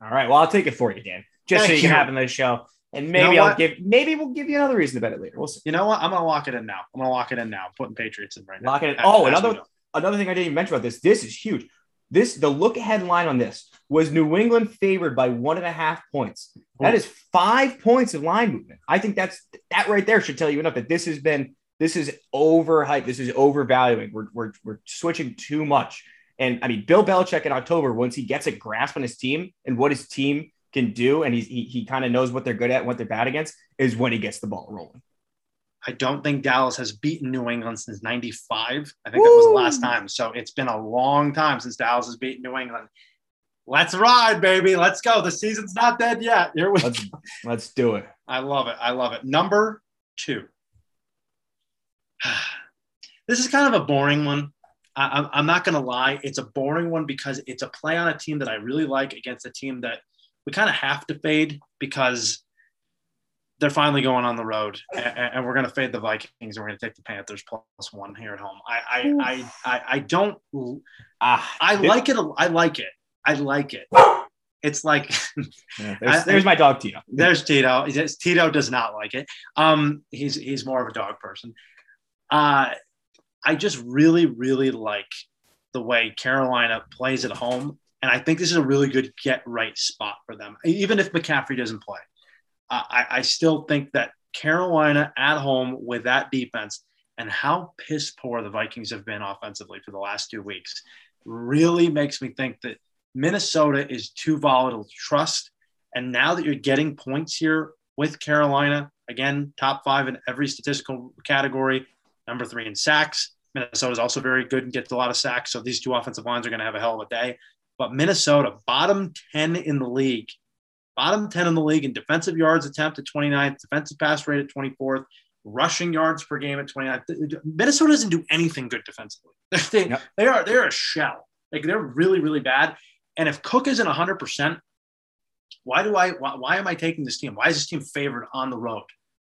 All right. Well, I'll take it for you, Dan just Thank so you, you, can have in the show. And maybe you know I'll what? give maybe we'll give you another reason to bet it later. We'll see. You know what? I'm gonna lock it in now. I'm gonna lock it in now. I'm putting Patriots in right now. Lock it in. Oh, another another thing I didn't even mention about this. This is huge. This the look ahead line on this was New England favored by one and a half points. That is five points of line movement. I think that's that right there should tell you enough that this has been this is overhyped. This is overvaluing. We're, we're, we're switching too much. And I mean, Bill Belichick in October, once he gets a grasp on his team and what his team can do, and he's, he, he kind of knows what they're good at, what they're bad against, is when he gets the ball rolling. I don't think Dallas has beaten New England since 95. I think Woo! that was the last time. So it's been a long time since Dallas has beaten New England. Let's ride, baby. Let's go. The season's not dead yet. Here we let's, [laughs] let's do it. I love it. I love it. Number two. [sighs] This is kind of a boring one. I, I'm not going to lie. It's a boring one because it's a play on a team that I really like against a team that – we kind of have to fade because they're finally going on the road, and, and we're going to fade the Vikings, and we're going to take the Panthers plus one here at home. I I I I, I don't. Uh, I like it. I like it. I like it. It's like [laughs] yeah, there's, there's my dog Tito. There's Tito. Tito does not like it. Um, he's he's more of a dog person. Uh, I just really really like the way Carolina plays at home and I think this is a really good get right spot for them, even if McCaffrey doesn't play. I, I still think that Carolina at home with that defense and how piss poor the Vikings have been offensively for the last two weeks really makes me think that Minnesota is too volatile to trust. And now that you're getting points here with Carolina, again, top five in every statistical category, number three in sacks. Minnesota is also very good and gets a lot of sacks. So these two offensive lines are going to have a hell of a day. But Minnesota, bottom 10 in the league, bottom 10 in the league in defensive yards attempt at 29th, defensive pass rate at 24th, rushing yards per game at 29th. Minnesota doesn't do anything good defensively. [laughs] They, yep. they are they're a shell. Like they're really, really bad. And if Cook isn't 100%, why do I why, why am I taking this team? Why is this team favored on the road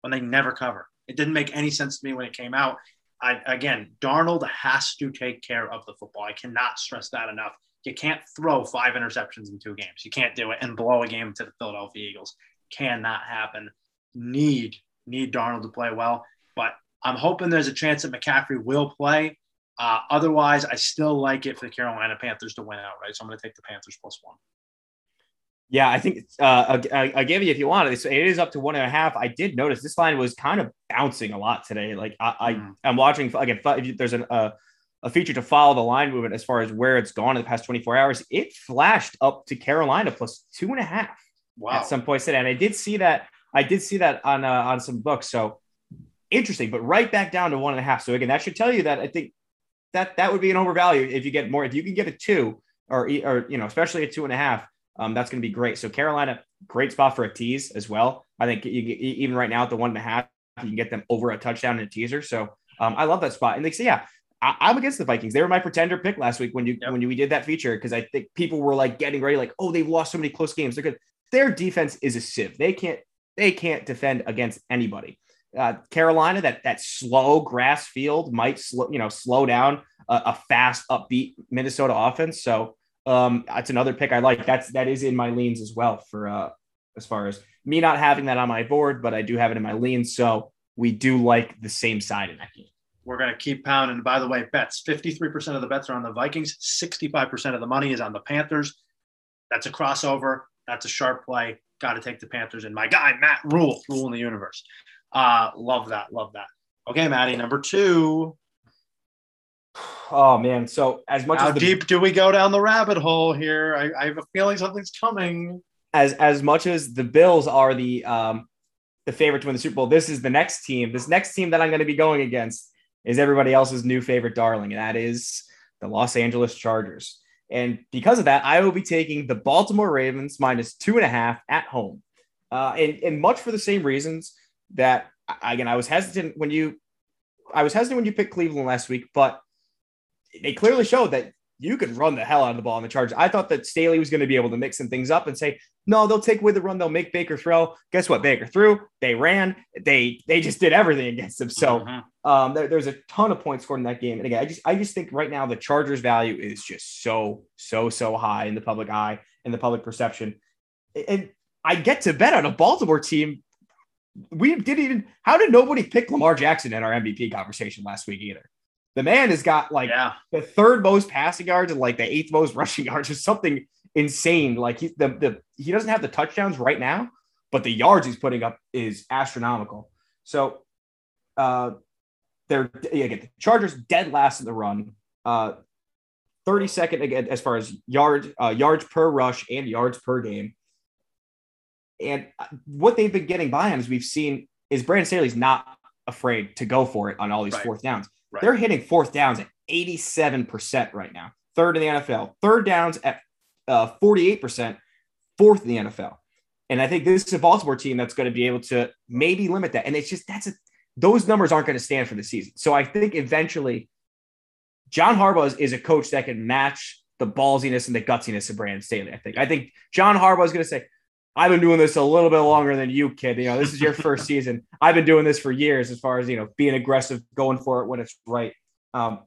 when they never cover? It didn't make any sense to me when it came out. I, again, Darnold has to take care of the football. I cannot stress that enough. You can't throw five interceptions in two games. You can't do it and blow a game to the Philadelphia Eagles. Cannot happen. Need need Darnold to play well, but I'm hoping there's a chance that McCaffrey will play. Uh, otherwise, I still like it for the Carolina Panthers to win outright. So I'm going to take the Panthers plus one. Yeah, I think uh, I, I gave you if you want it. It is up to one and a half. I did notice this line was kind of bouncing a lot today. Like I, mm. I am watching again. There's an uh, a feature to follow the line movement as far as where it's gone in the past 24 hours, it flashed up to Carolina plus two and a half wow. at some point today. And I did see that. I did see that on uh, on some books. So interesting, but right back down to one and a half. So again, that should tell you that I think that that would be an overvalue if you get more. If you can get a two or or you know, especially a two and a half, um, that's going to be great. So Carolina, great spot for a tease as well. I think you, even right now at the one and a half, you can get them over a touchdown in a teaser. So um, I love that spot. And they say, yeah, I, am against the Vikings. They were my pretender pick last week when you yep. when you, we did that feature because I think people were like getting ready, like, oh, they've lost so many close games. They're good. Their defense is a sieve. They can't they can't defend against anybody. Uh, Carolina, that that slow grass field might slow you know slow down a, a fast upbeat Minnesota offense. So um, that's another pick I like. That's that is in my leans as well for uh, as far as me not having that on my board, but I do have it in my leans. So we do like the same side in that game. We're going to keep pounding. And by the way, bets 53% of the bets are on the Vikings, 65% of the money is on the Panthers. That's a crossover. That's a sharp play. Got to take the Panthers. And my guy, Matt Rhule, Rule in the universe. Uh, love that. Love that. Okay, Maddie, number two. Oh man! So as much how as the, deep do we go down the rabbit hole here? I, I have a feeling something's coming. As as much as the Bills are the um the favorite to win the Super Bowl, this is the next team. This next team that I'm going to be going against is everybody else's new favorite darling, and that is the Los Angeles Chargers. And because of that, I will be taking the Baltimore Ravens minus two and a half at home. Uh, and, and much for the same reasons that, again, I was hesitant when you, I was hesitant when you picked Cleveland last week, but they clearly showed that you can run the hell out of the ball on the Chargers. I thought that Staley was going to be able to mix some things up and say, no, they'll take away the run, they'll make Baker throw. Guess what? Baker threw, they ran, they they just did everything against him. So mm-hmm. um, there, there's a ton of points scored in that game. And again, I just I just think right now the Chargers value is just so so so high in the public eye and the public perception. And I get to bet on a Baltimore team. We didn't even. How did nobody pick Lamar Jackson in our MVP conversation last week either? The man has got like yeah. the third most passing yards and like the eighth most [laughs] rushing yards or something insane. Like he the, the he doesn't have the touchdowns right now, but the yards he's putting up is astronomical. So uh they're yeah, again, the Chargers dead last in the run. Uh 32nd again as far as yards uh, yards per rush and yards per game. And uh, what they've been getting by on, as we've seen, is Brandon Staley's not afraid to go for it on all these right. fourth downs. Right. They're hitting fourth downs at 87% right now, third in the NFL. Third downs at uh, 48%, fourth in the NFL. And I think this is a Baltimore team that's going to be able to maybe limit that. And it's just that's a, those numbers aren't going to stand for the season. So I think eventually John Harbaugh is, is a coach that can match the ballsiness and the gutsiness of Brandon Staley. I think. I think John Harbaugh is going to say, I've been doing this a little bit longer than you, kid. You know, this is your first season. I've been doing this for years, as far as you know, being aggressive, going for it when it's right. Um,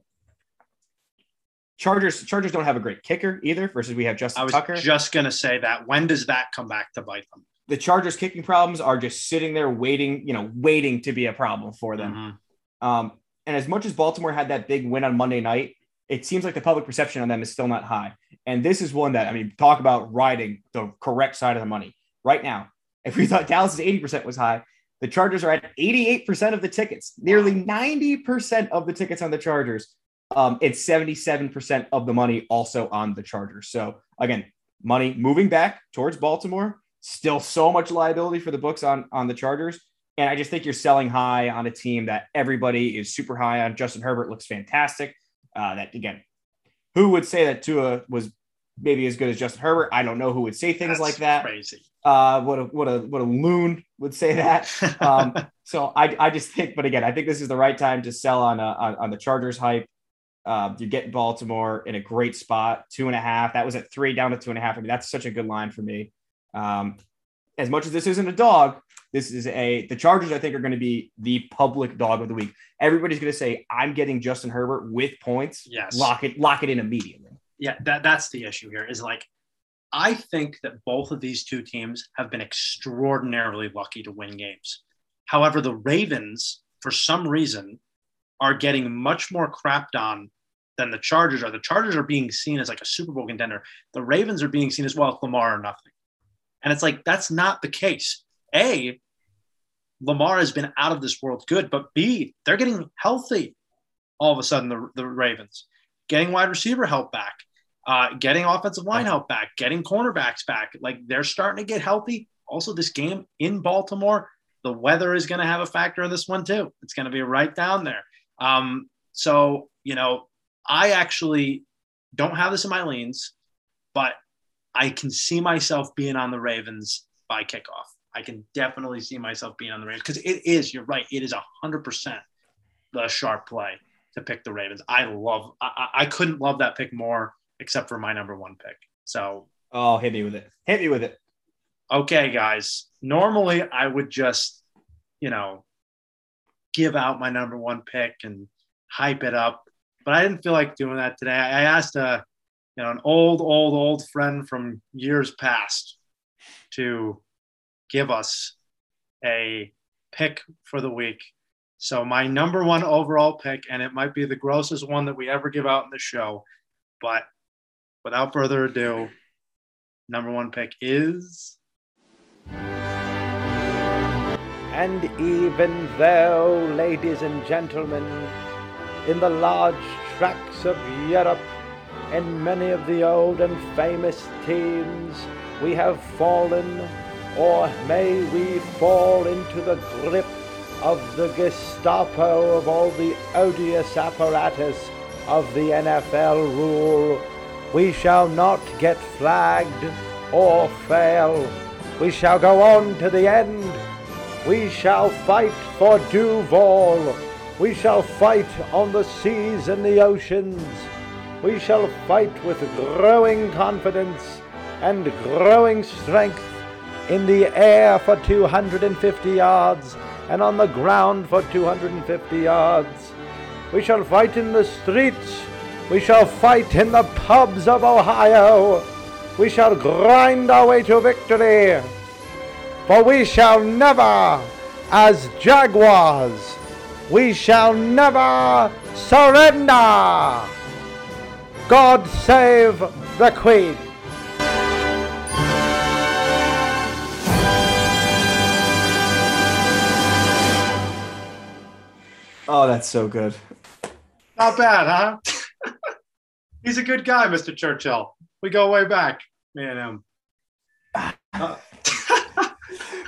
Chargers Chargers don't have a great kicker either. Versus we have Justin I was Tucker. Just gonna say that. When does that come back to bite them? The Chargers kicking problems are just sitting there waiting, you know, waiting to be a problem for them. Mm-hmm. Um, and as much as Baltimore had that big win on Monday night, it seems like the public perception on them is still not high. And this is one that, I mean, talk about riding the correct side of the money right now. If we thought Dallas's 80% was high, the Chargers are at 88% of the tickets, nearly 90% of the tickets on the Chargers. Um, it's 77% of the money also on the Chargers. So again, money moving back towards Baltimore. Still so much liability for the books on, on the Chargers. And I just think you're selling high on a team that everybody is super high on. Justin Herbert looks fantastic. Uh, that again, who would say that Tua was maybe as good as Justin Herbert? I don't know who would say things That's like that. Crazy. Uh, what a what a what a loon would say that. [laughs] Um, so I I just think, but again, I think this is the right time to sell on uh, on, on the Chargers hype. Uh, you get Baltimore in a great spot, two and a half. That was at three, down to two and a half. I mean, that's such a good line for me. Um, as much as this isn't a dog, this is a the Chargers. I think are going to be the public dog of the week. Everybody's going to say, "I'm getting Justin Herbert with points." Yes, lock it, lock it in immediately. Yeah, that, that's the issue here. Is like, I think that both of these two teams have been extraordinarily lucky to win games. However, the Ravens, for some reason, are getting much more crapped on than the Chargers are. The Chargers are being seen as like a Super Bowl contender. The Ravens are being seen as well, Lamar or nothing. And it's like that's not the case. A, Lamar has been out of this world good, but B, they're getting healthy all of a sudden, the, the Ravens, getting wide receiver help back, uh, getting offensive line help back, getting cornerbacks back. Like they're starting to get healthy. Also, this game in Baltimore, the weather is going to have a factor in this one too. It's going to be right down there. Um, so, you know, I actually don't have this in my leans. but I can see myself being on the Ravens by kickoff. I can definitely see myself being on the Ravens because it is. You're right. It is hundred percent the sharp play to pick the Ravens. I love. I, I couldn't love that pick more, except for my number one pick. So. Oh, hit me with it. Hit me with it. Okay, guys. Normally, I would just, you know, give out my number one pick and hype it up, but I didn't feel like doing that today. I asked a, you know, an old, old, old friend from years past to give us a pick for the week. So my number one overall pick, and it might be the grossest one that we ever give out in the show, but without further ado, number one pick is. And even though, ladies and gentlemen, in the large tracts of Europe, in many of the old and famous teams, we have fallen, or may we fall into the grip of the Gestapo of all the odious apparatus of the NFL rule. We shall not get flagged or fail. We shall go on to the end. We shall fight for Duval. We shall fight on the seas and the oceans. We shall fight with growing confidence and growing strength in the air for 250 yards and on the ground for 250 yards. We shall fight in the streets. We shall fight in the pubs of Ohio. We shall grind our way to victory. For we shall never, as Jaguars, we shall never surrender. God save the Queen. Oh, that's so good. Not bad, huh? He's a good guy, Mr. Churchill. We go way back, me and him. Uh, [laughs]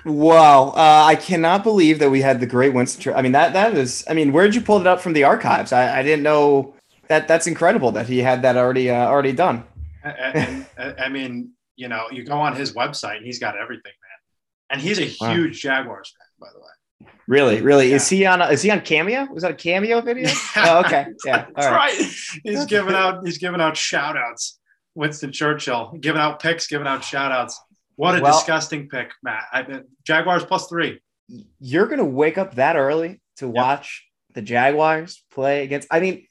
wow, uh, I cannot believe that we had the great Winston. Churchill. I mean that that is. I mean, where'd you pull it up from the archives? I, I didn't know that. That's incredible that he had that already uh, already done. I, I, I, mean, you know, you go on his website and he's got everything, man. And he's a huge wow. Jaguars fan, by the way. Really, really, yeah. is he on? A, is he on Cameo? Was that a Cameo video? [laughs] oh, okay, yeah, that's right. right. He's giving out. He's giving out shout outs. Winston Churchill giving out picks, giving out shout outs. What a well, disgusting pick, Matt. I, Jaguars plus three. You're gonna wake up that early to watch the Jaguars play against. I mean,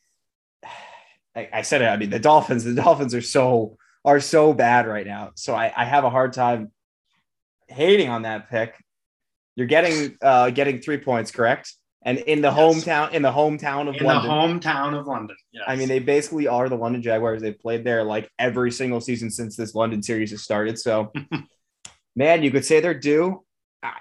I, I, said it. I mean, the Dolphins. The Dolphins are so are so bad right now. So I, I have a hard time hating on that pick you're getting uh, getting three points, correct? And in the yes. hometown, in the hometown of in London, the hometown of London. Yes. I mean, they basically are the London Jaguars. They've played there like every single season since this London series has started. So, [laughs] man, you could say they're due. I,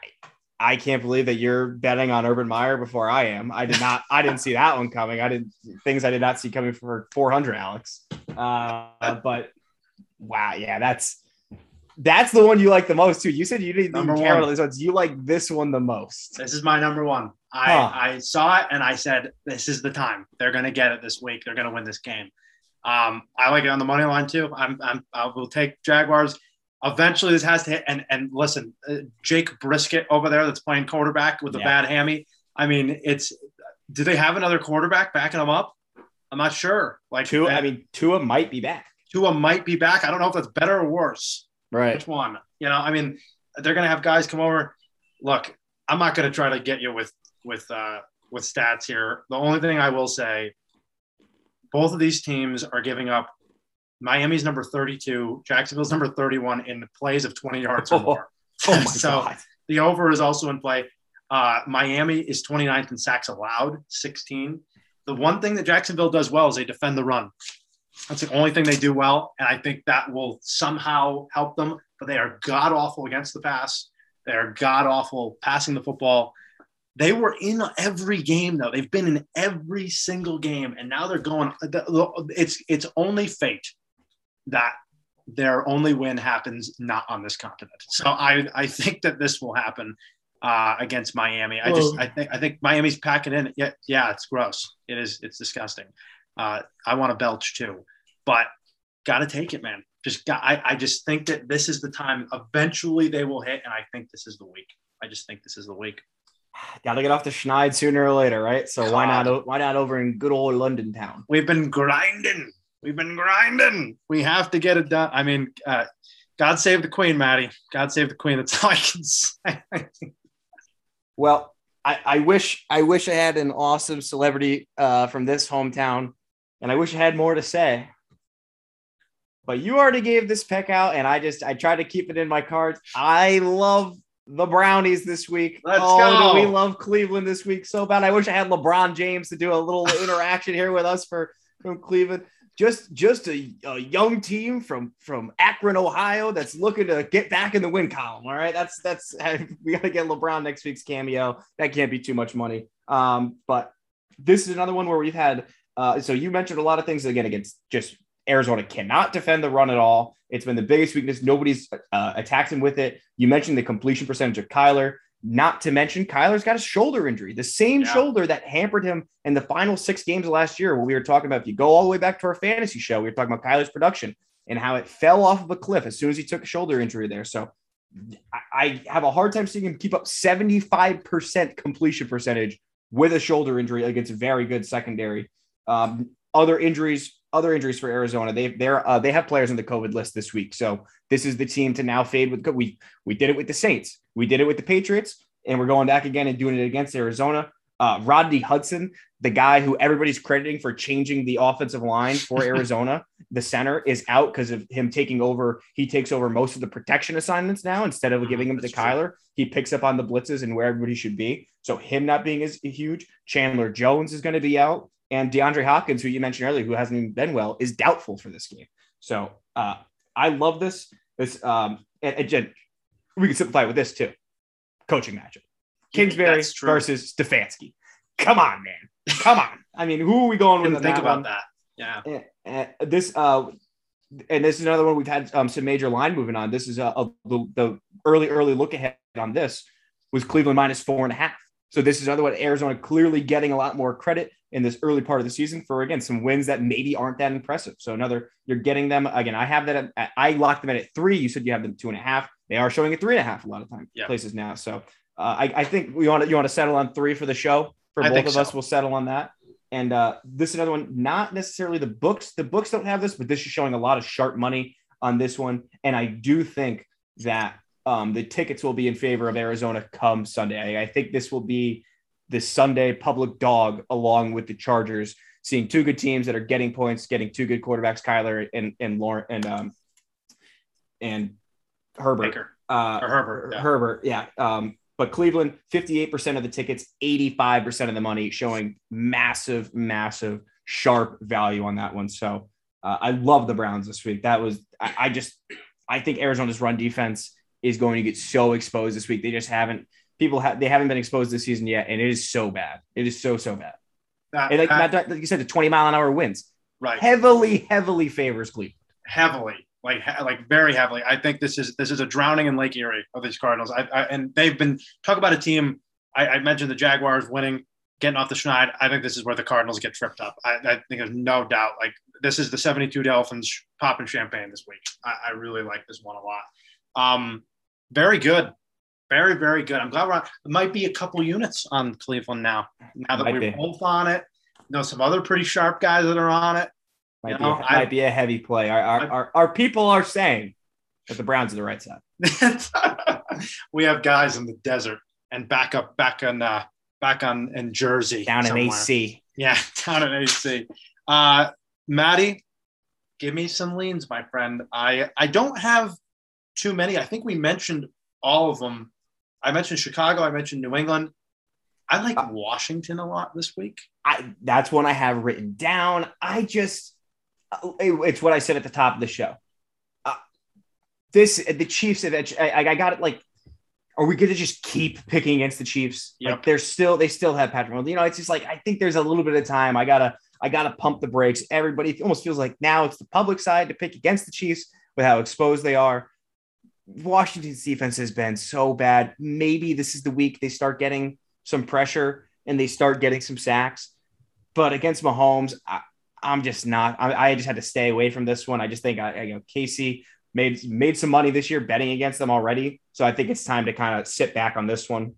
I can't believe that you're betting on Urban Meyer before I am. I did not. I didn't see that one coming. I didn't things I did not see coming for 400, Alex. Uh, but wow, yeah, that's that's the one you like the most too. You said you didn't number care about these ones. You like this one the most. This is my number one. I, huh. I saw it and I said, this is the time. They're going to get it this week. They're going to win this game. Um, I like it on the money line too. I'm, I'm, I will take Jaguars. Eventually, this has to hit. And and listen, uh, Jake Brissett over there that's playing quarterback with a yeah. bad hammy. I mean, it's. Do they have another quarterback backing them up? I'm not sure. Like Tua, I mean, Tua might be back. Tua might be back. I don't know if that's better or worse. Right. Which one? You know, I mean, they're gonna have guys come over. Look, I'm not gonna try to get you with with uh, with stats here. The only thing I will say, both of these teams are giving up. Miami's number 32, Jacksonville's number 31 in plays of 20 yards or [laughs] more. Oh, my [laughs] so God. the over is also in play. Uh, Miami is 29th in sacks allowed, 16. The one thing that Jacksonville does well is they defend the run. That's the only thing they do well. And I think that will somehow help them. But they are god awful against the pass. They are god awful passing the football. They were in every game though. They've been in every single game, and now they're going. It's it's only fate that their only win happens not on this continent. So I I think that this will happen uh, against Miami. I just I think I think Miami's packing in. Yeah, yeah, it's gross. It is. It's disgusting. Uh, I want to belch too, but got to take it, man. just got, I, I just think that this is the time. Eventually, they will hit, and I think this is the week. I just think this is the week. Got to get off the schneid sooner or later, right? So why not? Why not over in good old London town? We've been grinding. We've been grinding. We have to get it done. I mean, uh, God save the Queen, Maddie. God save the Queen. That's [laughs] all I can say. Well, I, I wish I wish I had an awesome celebrity uh, from this hometown, and I wish I had more to say. But you already gave this pick out, and I just I tried to keep it in my cards. I love the Brownies this week. Let's oh, go. we love Cleveland this week so bad. I wish I had LeBron James to do a little [laughs] interaction here with us for from Cleveland. Just just a, a young team from from Akron, Ohio, that's looking to get back in the win column. All right, that's that's [laughs] we got to get LeBron next week's cameo. That can't be too much money. Um, but this is another one where we've had. Uh, so you mentioned a lot of things again against just Arizona cannot defend the run at all. It's been the biggest weakness. Nobody's uh, attacked him with it. You mentioned the completion percentage of Kyler. Not to mention, Kyler's got a shoulder injury, the same Yeah. shoulder that hampered him in the final six games of last year. When we were talking about, if you go all the way back to our fantasy show, we were talking about Kyler's production and how it fell off of a cliff as soon as he took a shoulder injury there. So I, I have a hard time seeing him keep up 75% completion percentage with a shoulder injury against a very good secondary. Um, other injuries, other injuries for Arizona. They they're uh, they have players on the COVID list this week. So this is the team to now fade with. We we did it with the Saints. We did it with the Patriots, and we're going back again and doing it against Arizona. Uh, Rodney Hudson, the guy who everybody's crediting for changing the offensive line for [laughs] Arizona, the center is out because of him taking over. He takes over most of the protection assignments now instead of giving them to true. Kyler. He picks up on the blitzes and where everybody should be. So him not being as huge. Chandler Jones is going to be out, and DeAndre Hopkins, who you mentioned earlier, who hasn't even been well, is doubtful for this game. So uh, I love this. This um, and, and Jen, we can simplify it with this too. Coaching matchup: Kingsbury versus Stefanski. Come on, man. Come on. I mean, who are we going with? Think about one? that. Yeah. And- and this uh and this is another one we've had um, some major line moving on. This is a, a the, the early early look ahead on this was Cleveland minus four and a half. So this is another one Arizona clearly getting a lot more credit in this early part of the season for again some wins that maybe aren't that impressive. So another you're getting them again. I have that at, I locked them in at three. You said you have them two and a half. They are showing at three and a half a lot of time Yeah. places now. So uh, I, I think we want to you want to settle on three for the show for I both of so. us. We'll settle on that. And uh, this is another one, not necessarily the books. The books don't have this, but this is showing a lot of sharp money on this one. And I do think that um, the tickets will be in favor of Arizona come Sunday. I, I think this will be the Sunday public dog along with the Chargers, seeing two good teams that are getting points, getting two good quarterbacks, Kyler and and Lauren and um and Herbert. Baker. Uh, Herbert, yeah. Herbert, yeah. Um, but Cleveland, 58% of the tickets, 85% of the money, showing massive, massive, sharp value on that one. So uh, I love the Browns this week. That was, I, I just, I think Arizona's run defense is going to get so exposed this week. They just haven't, people have, they haven't been exposed this season yet. And it is so bad. It is so, so bad. That- And like, that- like you said, the 20 mile an hour winds right. heavily, heavily favors Cleveland. heavily, like like very heavily. I think this is this is a drowning in Lake Erie of these Cardinals. I, I and they've been talk about a team. I, I mentioned the Jaguars winning, getting off the schneid. I think this is where the Cardinals get tripped up. I, I think there's no doubt. Like this is the 72 Dolphins popping champagne this week. I, I really like this one a lot. Um, very good. Very, very good. I'm glad we're on. It might be a couple units on Cleveland now. Now that Might we're be. both on it. You know, some other pretty sharp guys that are on it. Might, You be, know, a, I- might be a heavy play. Our, our, I- our, our people are saying that the Browns are the right side. [laughs] we have guys in the desert and back up back on uh back on in Jersey. Down in. AC. Yeah, [laughs] down in AC. Uh Maddie, give me some leans, my friend. I I don't have too many. I think we mentioned all of them. I mentioned Chicago, I mentioned New England. I like Uh, Washington a lot this week. I that's one I have written down. I just it- it's what I said at the top of the show. Uh, this the Chiefs. I, I I got it. Like, are we going to just keep picking against the Chiefs? Like, Yep. they're still they still have Patrick. Mahomes. You know, it's just like I think there's a little bit of time. I gotta I gotta pump the brakes. Everybody almost feels like now it's the public side to pick against the Chiefs with how exposed they are. Washington's defense has been so bad. Maybe this is the week they start getting some pressure and they start getting some sacks. But against Mahomes, I, I'm just not. I, I, just had to stay away from this one. I just think I, you know Casey made made some money this year betting against them already, so I think it's time to kind of sit back on this one.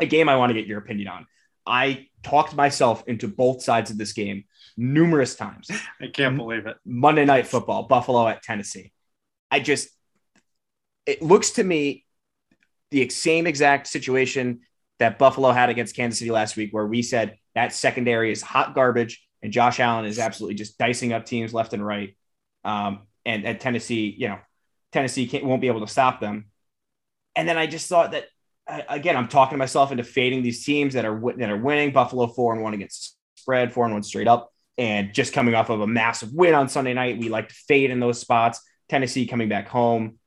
A game I want to get your opinion on. I talked myself into both sides of this game numerous times. I can't believe it. Monday Night Football, Buffalo at Tennessee. I just, it looks to me the same exact situation that Buffalo had against Kansas City last week, where we said that secondary is hot garbage and Josh Allen is absolutely just dicing up teams left and right. Um, and at Tennessee, you know, Tennessee won't be able to stop them. And then I just thought that again, I'm talking to myself into fading these teams that are that are winning. Buffalo four and one against spread, four and one straight up, and just coming off of a massive win on Sunday night, we like to fade in those spots. Tennessee coming back home,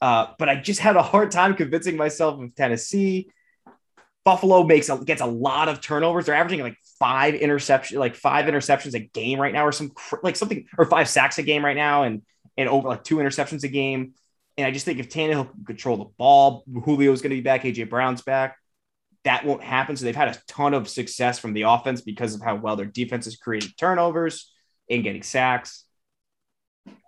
uh, but I just had a hard time convincing myself of Tennessee. Buffalo makes a, gets a lot of turnovers. They're averaging like five interceptions, like five interceptions a game right now, or some like something, or five sacks a game right now, and and over like two interceptions a game. And I just think if Tannehill can control the ball, Julio's going to be back, AJ Brown's back. That won't happen. So they've had a ton of success from the offense because of how well their defense is creating turnovers and getting sacks.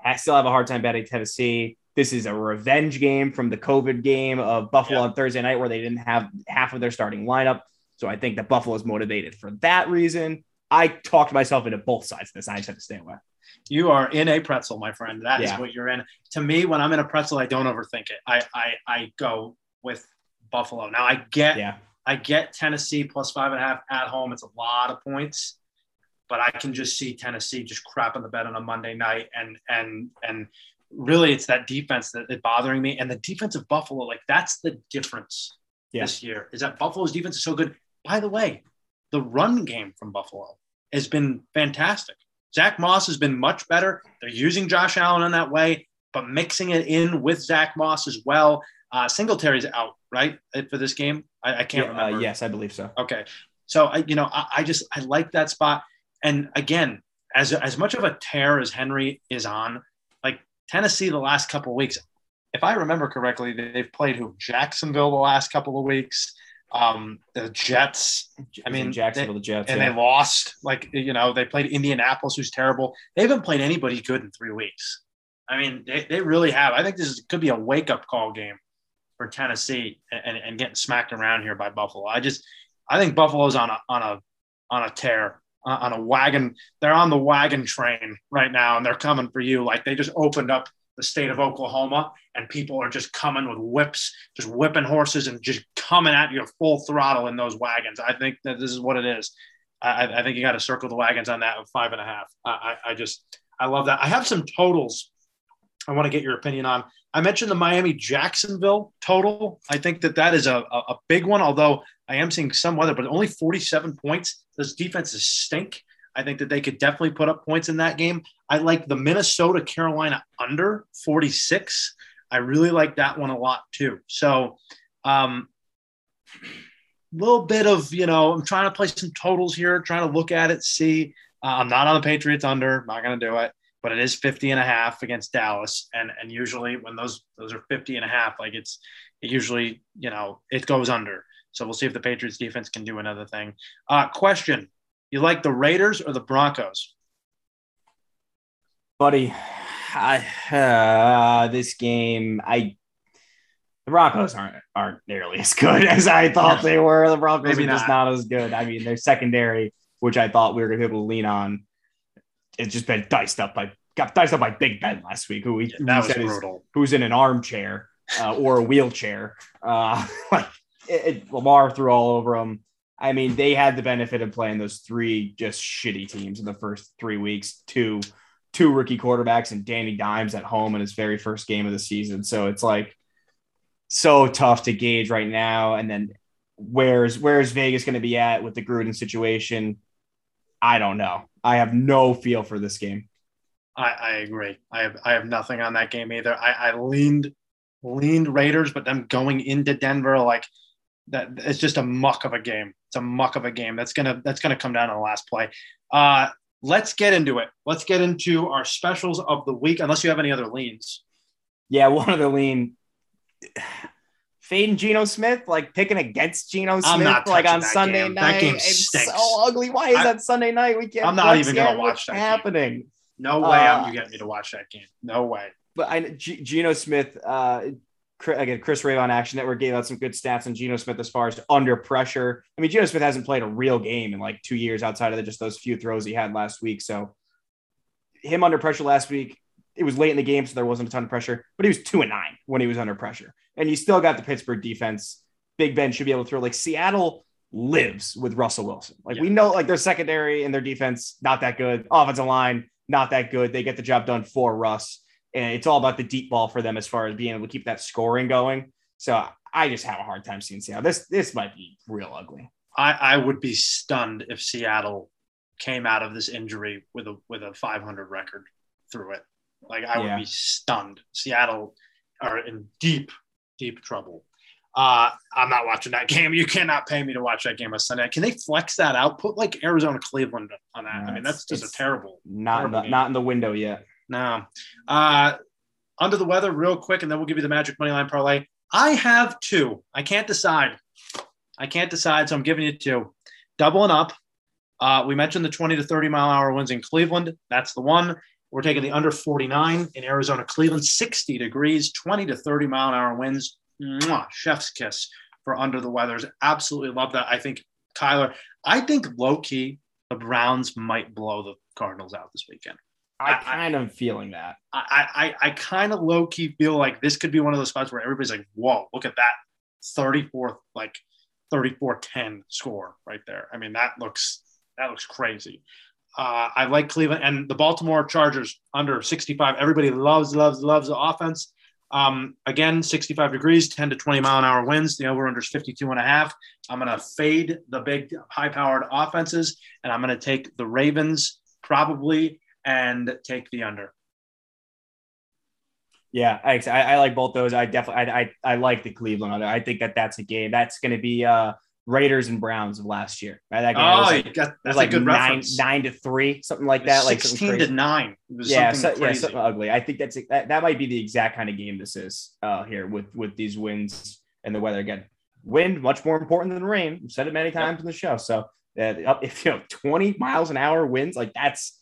I still have a hard time betting Tennessee. This is a revenge game from the COVID game of Buffalo on Thursday night where they didn't have half of their starting lineup. So I think that Buffalo is motivated for that reason. I talked myself into both sides of this. I just had to stay away. You are in a pretzel, my friend. That yeah. is what you're in. To me, when I'm in a pretzel, I don't overthink it. I I, I go with Buffalo. Now I get yeah. I get Tennessee plus five and a half at home. It's a lot of points, but I can just see Tennessee just crapping the bed on a Monday night, and and and really, it's that defense that is bothering me, and the defense of Buffalo. Like that's the difference yeah. this year is that Buffalo's defense is so good. By the way, the run game from Buffalo has been fantastic. Zack Moss has been much better. They're using Josh Allen in that way, but mixing it in with Zack Moss as well. Uh, Singletary's out, right, for this game? I, I can't yeah, uh, remember. Uh, yes, I believe so. Okay. So, I, you know, I, I just, I like that spot. And again, as, as much of a tear as Henry is on, Tennessee the last couple weeks, if I remember correctly, they've played who Jacksonville the last couple of weeks. Um, the Jets. I mean, Jacksonville, they, the Jets, and yeah. they lost. Like you know, they played Indianapolis, who's terrible. They haven't played anybody good in three weeks. I mean, they, they really have. I think this is, could be a wake up call game for Tennessee and, and getting smacked around here by Buffalo. I just, I think Buffalo's on a on a on a tear on a wagon. They're on the wagon train right now, and they're coming for you. Like they just opened up the state of Oklahoma, and people are just coming with whips, just whipping horses and just coming at you full throttle in those wagons. I think that this is what it is. I, I think you got to circle the wagons on that five and a half. I, I just, I love that. I have some totals I want to get your opinion on. I mentioned the Miami Jacksonville total. I think that that is a, a, big one, although I am seeing some weather, but only 47 points. Those defenses stink. I think that they could definitely put up points in that game. I like the Minnesota Carolina under 46. I really like that one a lot too. So, um, little bit of you know, I'm trying to play some totals here, trying to look at it, see. Uh, I'm not on the Patriots under, not going to do it, but it is 50 and a half against Dallas, and and usually when those those are 50 and a half, like it's it usually you know it goes under. So we'll see if the Patriots defense can do another thing. Uh, question: you like the Raiders or the Broncos? Buddy, I, uh, this game, I the Broncos aren't aren't nearly as good [laughs] as I thought they were. The Broncos Maybe are just not. not as good. I mean, their secondary, which I thought we were going to be able to lean on, it's just been diced up by got diced up by Big Ben last week, who, yeah, that was brutal. who's in an armchair uh, or a wheelchair. Uh, [laughs] like it, it, Lamar threw all over him. I mean, they had the benefit of playing those three just shitty teams in the first three weeks, two two rookie quarterbacks and Danny Dimes at home in his very first game of the season. So it's like so tough to gauge right now. And then where's where's Vegas going to be at with the Gruden situation? I don't know. I have no feel for this game. I, I agree. I have I have nothing on that game either. I, I leaned leaned Raiders, but them going into Denver, like that it's just a muck of a game. It's a muck of a game. That's gonna that's gonna come down to the last play. Uh, let's get into it. Let's get into our specials of the week. Unless you have any other leans. Yeah, [laughs] one of the lean. Fading Geno Smith, like picking against Geno Smith, like on that Sunday game. That night. game it's stinks. so ugly. Why is I- that Sunday night? We can't. I'm not even gonna watch that game. happening. No way Uh, you get me to watch that game. No way. But I G- Geno Smith, uh, again, Chris Raybon Action Network gave out some good stats on Geno Smith as far as under pressure. I mean, Geno Smith hasn't played a real game in like two years outside of the, just those few throws he had last week. So him under pressure last week, it was late in the game, so there wasn't a ton of pressure, but he was two and nine when he was under pressure. And you still got the Pittsburgh defense. Big Ben should be able to throw. Like Seattle lives with Russell Wilson. Like we know, like their secondary and their defense, not that good. Offensive line, not that good. They get the job done for Russ. And it's all about the deep ball for them as far as being able to keep that scoring going. So I just have a hard time seeing Seattle. This this might be real ugly. I, I would be stunned if Seattle came out of this injury with a with a 500 record through it. Like I Yeah. would be stunned. Seattle are in deep, deep trouble. Uh, I'm not watching that [laughs] game. You cannot pay me to watch that game on Sunday. Can they flex that out? Put like Arizona, Cleveland on that. No, I mean, that's just a terrible. Not in the, game. not in the window yet. No. Uh, under the weather, real quick, and then we'll give you the magic money line parlay. I have two. I can't decide. I can't decide, so I'm giving you two. Doubling up. Uh, we mentioned the 20 to 30 mile hour winds in Cleveland. That's the one. We're taking the under 49 in Arizona, Cleveland, 60 degrees, 20 to 30 mile an hour winds. Mwah, chef's kiss for under the weathers. Absolutely love that. I think Kyler, I think low key, the Browns might blow the Cardinals out this weekend. I- kind of feeling that. I, I, I kind of low key feel like this could be one of those spots where everybody's like, whoa, look at that 34th, like 34 10 score right there. I mean, that looks, that looks crazy. Uh, I like Cleveland and the Baltimore Chargers under 65. Everybody loves, loves, loves the offense. Um, again, 65 degrees, 10 to 20 mile an hour winds. The over under is 52 and a half. I'm going to fade the big high powered offenses and I'm going to take the Ravens probably and take the under. Yeah, I, I, like both those. I definitely I, I, I like the Cleveland. under. I think that that's a game that's going to be uh Raiders and Browns of last year. Right? That game was Oh, like, got, that's was like a good nine reference. nine to three, something like that. Like sixteen to nine. Was yeah, something so, yeah, something ugly. I think that's that, that might be the exact kind of game this is uh, here with with these winds and the weather. Again, wind much more important than rain. I've said it many times in the show. So uh, [laughs] if you know twenty miles an hour winds, like that's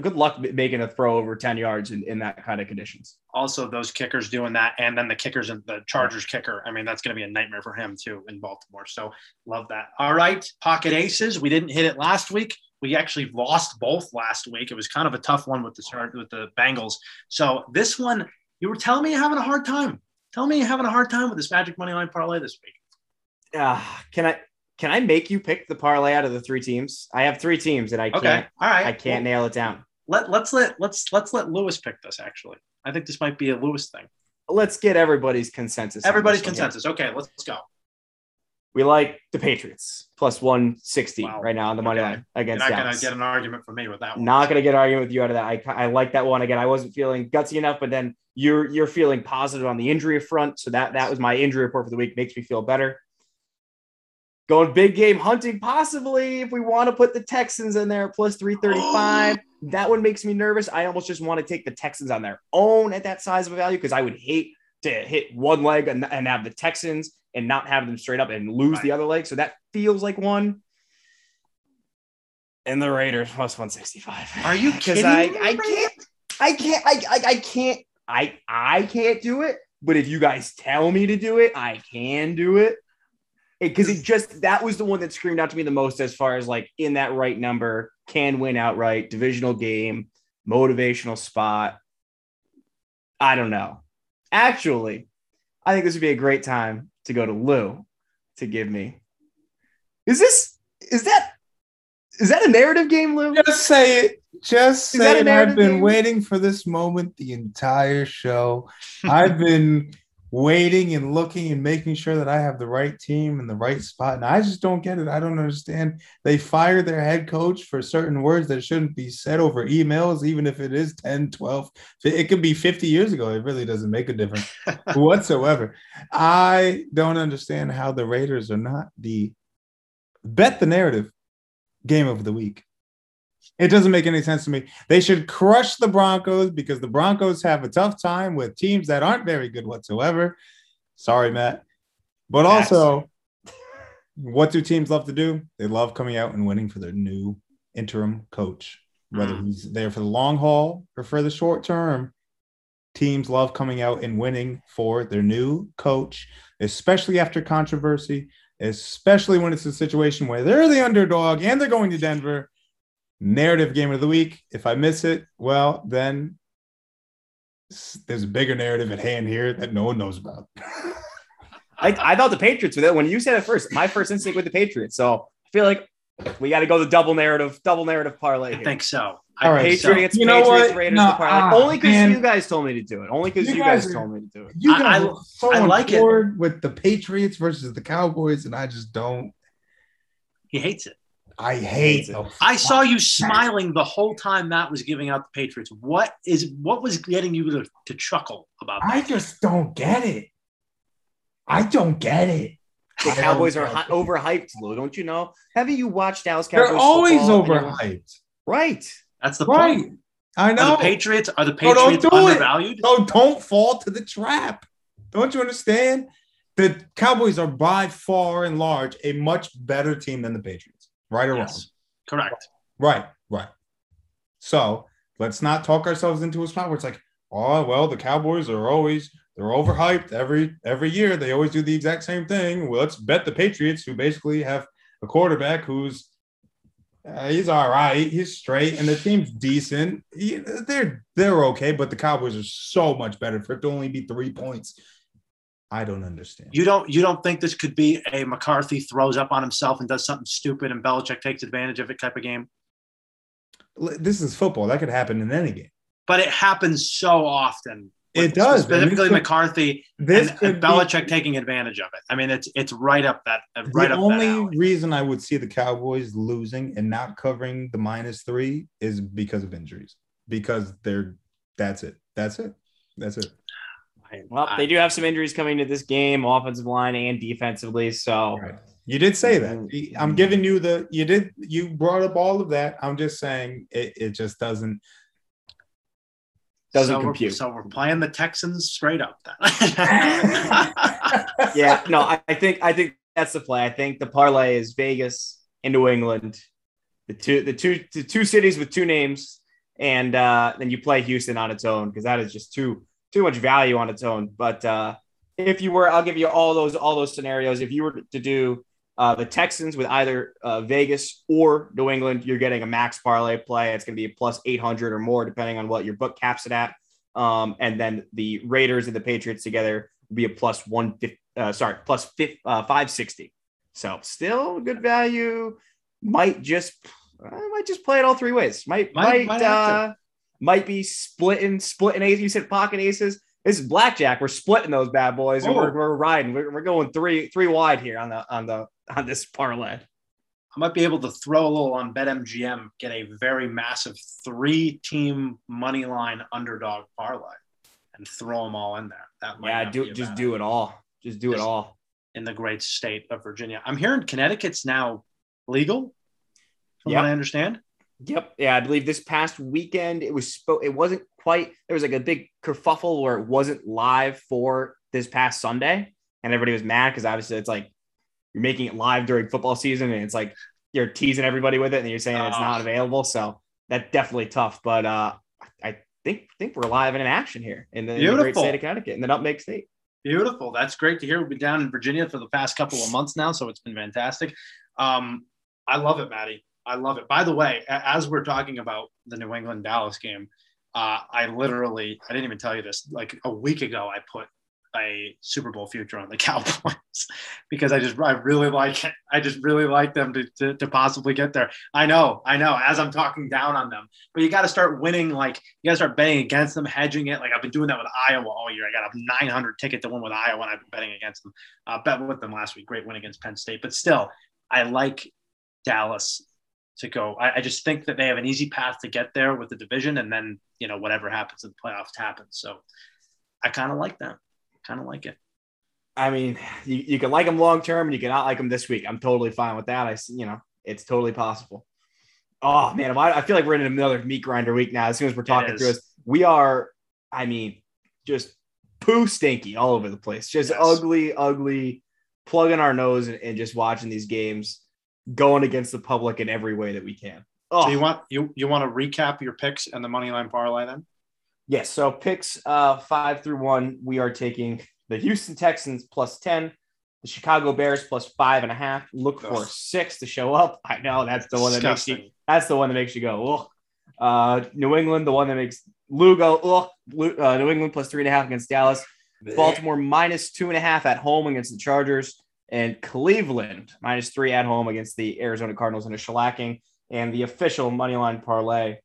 good luck making a throw over ten yards in, in that kind of conditions. also, those kickers doing that, and then the kickers and the Chargers kicker. I mean, that's going to be a nightmare for him too in Baltimore. So love that. All right, pocket aces. We didn't hit it last week. We actually lost both last week. It was kind of a tough one with the Char- with the Bengals. So this one, you were telling me you're having a hard time. Tell me you're having a hard time with this Magic Money Line parlay this week. Uh, can I can I make you pick the parlay out of the three teams? I have three teams and I Okay, can't all right. I can't Well, nail it down. let let's let let's let's let Lewis pick this. Actually, I think this might be a Lewis thing. Let's get everybody's consensus. Everybody's one here. consensus. Okay, let's go. We like the Patriots plus 160 Wow. right now on the money Okay. line You're against not gonna get an argument from me with that one. Not going to get an argument with you out of that. I, I like that one again. I wasn't feeling gutsy enough, but then you're you're feeling positive on the injury front. So that that was my injury report for the week. Makes me feel better. Going big game hunting, possibly if we want to put the Texans in there plus 335. [gasps] that one makes me nervous. I almost just want to take the Texans on their own at that size of a value because I would hate to hit one leg and, and have the Texans and not have them straight up and lose the other leg. So that feels like one. And the Raiders plus 165. Are you [laughs] kidding? I, me, I can't, I can't, I, I, I can't, I, I can't do it. But if you guys tell me to do it, I can do it. Because it just that was the one that screamed out to me the most as far as like in that right number, can win outright, divisional game, motivational spot. I don't know. Actually, I think this would be a great time to go to Lou to give me. Is this is that is that a narrative game, Lou? Just say it. Just Is say it. I've been game? waiting for this moment the entire show. I've been waiting and looking and making sure that I have the right team in the right spot. And I just don't get it. I don't understand. They fire their head coach for certain words that shouldn't be said over emails, even if it is 10, 12. It could be 50 years ago. It really doesn't make a difference [laughs] whatsoever. I don't understand how the Raiders are not the bet the narrative game of the week. It doesn't make any sense to me. They should crush the Broncos because the Broncos have a tough time with teams that aren't very good whatsoever. Sorry, Matt. But Yes. also, what do teams love to do? They love coming out and winning for their new interim coach, whether Mm. he's there for the long haul or for the short term. Teams love coming out and winning for their new coach, especially after controversy, especially when it's a situation where they're the underdog and they're going to Denver. Narrative game of the week. If I miss it, well, then there's a bigger narrative at hand here that no one knows about. [laughs] I, I thought the Patriots were that when you said it first. My first instinct with the Patriots. So I feel like we got to go the double narrative, double narrative parlay. I think so. I All right, think so. Patriots, You know Patriots, what? Raiders, No, the parlay. ah, Only because you guys told me to do it. Only because You you, guys guys, are- told me to do it. You I- guys I- so I on like it. board with the Patriots versus the Cowboys, and I just don't. He hates it. I hate it. I saw you smiling the whole time Matt was giving out the Patriots. What is what was getting you to, to chuckle about that? I just don't get it. I don't get it. The Cowboys are hi- overhyped, Lou. Don't you know? Haven't you watched Dallas Cowboys? They're always football anyway? overhyped. Right. That's the Right. point. I Are know. the Patriots are the No, don't Patriots do it. undervalued? So don't fall to the trap. Don't you understand? The Cowboys are by far and large a much better team than the Patriots. Right or wrong? Correct. Right, right. So let's not talk ourselves into a spot where it's like, oh well, the Cowboys are always they're overhyped every every year. They always do the exact same thing. Well, let's bet the Patriots, who basically have a quarterback who's uh, he's all right, he's straight, and the team's decent. He- they're they're okay, but the Cowboys are so much better for it to only be three points. I don't understand. You don't you don't think this could be a McCarthy throws up on himself and does something stupid and Belichick takes advantage of it type of game? this is football. That could happen in any game. But it happens so often. It does. Specifically McCarthy This and, and be- Belichick taking advantage of it. I mean, it's it's right up that uh, right the up only that alley. reason I would see the Cowboys losing and not covering the minus three is because of injuries. Because they're that's it. That's it. That's it. Well, I- they do have some injuries coming to this game, offensive line and defensively. So Right. You did say that. I'm giving you the you did you brought up all of that. I'm just saying it, it just doesn't doesn't so compute. We're, so we're playing the Texans straight up. Then. [laughs] yeah, no, I, I think I think that's the play. I think the parlay is Vegas and New England, the two the two the two cities with two names, and uh, then you play Houston on its own because that is just too too much value on its own. But uh, if you were, I'll give you all those all those scenarios. If you were to do uh, the Texans with either uh, Vegas or New England, you're getting a max parlay play. It's going to be a plus 800 or more, depending on what your book caps it at. Um, and then the Raiders and the Patriots together will be a plus 150, uh, sorry, plus uh, 560. So still good value. Might just, I might just play it all three ways. Might, Might- might, might uh, might be splitting, splitting aces. You said pocket aces. This is blackjack. We're splitting those bad boys, and Oh. we're, we're riding. We're, we're going three three wide here on the on the on this parlay. I might be able to throw a little on BetMGM, get a very massive three-team money line underdog parlay, and throw them all in there. That might Yeah, do just do it all. Just do it all. in the great state of Virginia. I'm hearing Connecticut's now legal, from Yep. what I understand. Yep. Yeah, I believe this past weekend it was spo- it wasn't quite there was like a big kerfuffle where it wasn't live for this past Sunday and everybody was mad because obviously it's like you're making it live during football season and it's like you're teasing everybody with it and you're saying it's not Oh. available. So that's definitely tough. But uh I think think we're live and in action here in the, in the great state of Connecticut in the nutmeg state. Beautiful. That's great to hear. We've been down in Virginia for the past couple of months now, so it's been fantastic. Um, I love it, Maddie. I love it. By the way, as we're talking about the New England Dallas game, uh, I literally, I didn't even tell you this, like a week ago, I put a Super Bowl future on the [laughs] Cowboys because I just, I really like it. I just really like them to, to, to possibly get there. I know, I know, as I'm talking down on them, but you got to start winning. Like, you got to start betting against them, hedging it. Like, I've been doing that with Iowa all year. I got a 900 ticket to win with Iowa, and I've been betting against them. Uh, bet with them last week. Great win against Penn State. But still, I like Dallas to go. I, I just think that they have an easy path to get there with the division, and then you know whatever happens in the playoffs happens. So I kind of like them. Kind of like it. I mean, you, you can like them long term and you cannot like them this week. I'm totally fine with that. I you know, it's totally possible. Oh man, I, I feel like we're in another meat grinder week now. As soon as we're talking through this, we are. I mean, just poo stinky all over the place. Just Yes. ugly, ugly plugging our nose and, and just watching these games, going against the public in every way that we can. Oh, So you want you you want to recap your picks and the money line parlay then? Yes. So picks uh, five through one, we are taking the Houston Texans plus 10, the Chicago Bears plus five and a half. Look for six to show up. [laughs] I know that's the one that makes you that's the one that makes you go, ugh. Uh, New England, the one that makes Lou go, ugh. Lu- Uh, New England plus three and a half against Dallas. Baltimore minus two and a half at home against the Chargers, and Cleveland minus three at home against the Arizona Cardinals in a shellacking. And the official money line parlay,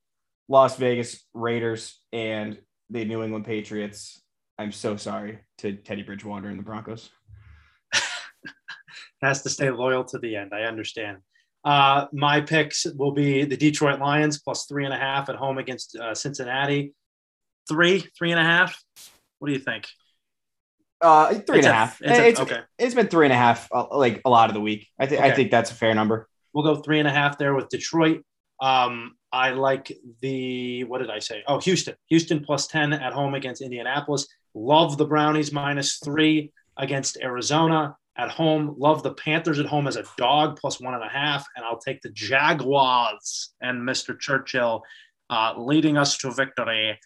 Las Vegas Raiders and the New England Patriots. I'm so sorry to Teddy Bridgewater and the Broncos. [laughs] has to stay loyal to the end. I understand. Uh, my picks will be the Detroit Lions plus three and a half at home against uh, Cincinnati. Three, three and a half. What do you think? Uh, three and It's a a- half. it's a- It's, okay. it's been three and a half, uh, like a lot of the week. I think I think that's a fair number. We'll go three and a half there with Detroit. Um, I like the what did I say? Oh, Houston. Houston plus 10 at home against Indianapolis. Love the Brownies minus three against Arizona at home. Love the Panthers at home as a dog plus one and a half. And I'll take the Jaguars and Mr. Churchill uh, leading us to victory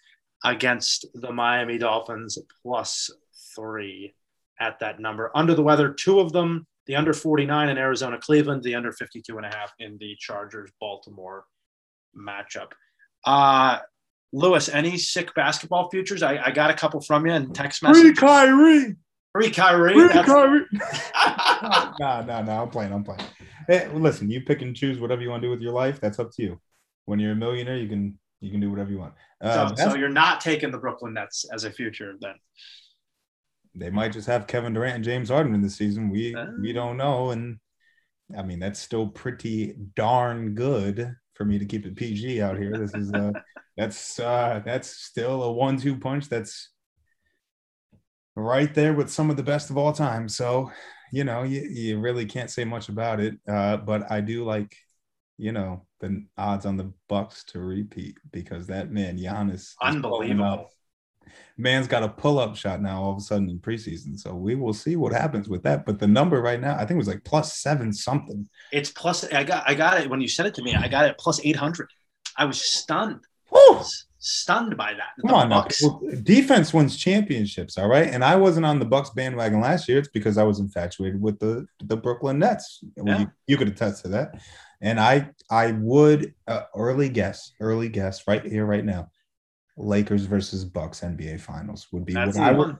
against the Miami Dolphins plus three at that number. Under the weather, two of them, the under 49 in Arizona Cleveland, the under 52 and a half in the Chargers Baltimore matchup. Uh, Lewis, any sick basketball futures? I, I got a couple from you in text message. Kyrie. Free Kyrie. Free That's- Kyrie. [laughs] no, no, no. I'm playing. I'm playing. Hey, listen, you pick and choose whatever you want to do with your life. That's up to you. When you're a millionaire, you can you can do whatever you want. Uh, so, so you're not taking the Brooklyn Nets as a future then. They might just have Kevin Durant and James Harden in the season. We we don't know, and I mean that's still pretty darn good for me to keep it PG out here. This is uh [laughs] that's uh that's still a one-two punch. That's right there with some of the best of all time. So you know you, you really can't say much about it. Uh, but I do like you know the odds on the Bucks to repeat because that man Giannis is Unbelievable. Up man's got a pull-up shot now all of a sudden in preseason. So we will see what happens with that. But the number right now, I think it was like plus seven something. It's plus. I got. I got it when you said it to me. I got it plus 800. I was stunned. Woo! Stunned by that. Come on. Bucks- Defense wins championships, all right. And I wasn't on the Bucks bandwagon last year. It's because I was infatuated with the the Brooklyn Nets. Well, Yeah. you, you could attest to that. And I I would uh, early guess, early guess right here, right now. Lakers versus Bucks NBA Finals would be That's what I would one.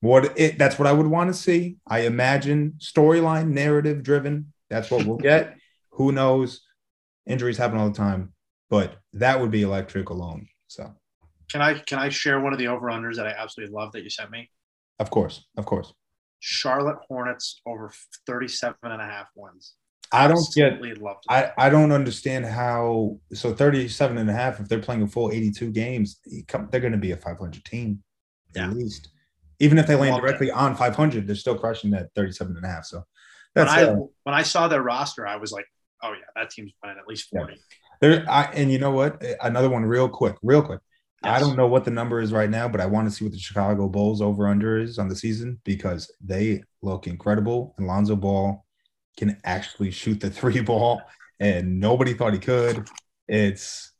What it that's what I would want to see. I imagine storyline, narrative driven. That's what we'll [laughs] get. Who knows? Injuries happen all the time, but that would be electric alone. So, Can I can I share one of the over unders that I absolutely love that you sent me? of course, of course. Charlotte Hornets over 37 and a half wins. I don't get loved. I, I don't understand how so 37 and a half if they're playing a full 82 games they're going to be a 500 team Yeah. at least even if they land Love that. directly on 500 they're still crushing that 37 and a half so when that's I uh, when I saw their roster, I was like, oh yeah, that team's winning at least 40. There, I, and you know what? Another one, real quick, real quick. I don't know what the number is right now, but I want to see what the Chicago Bulls over under is on the season because they look incredible. And Lonzo Ball can actually shoot the [laughs] three ball, and nobody thought he could. It's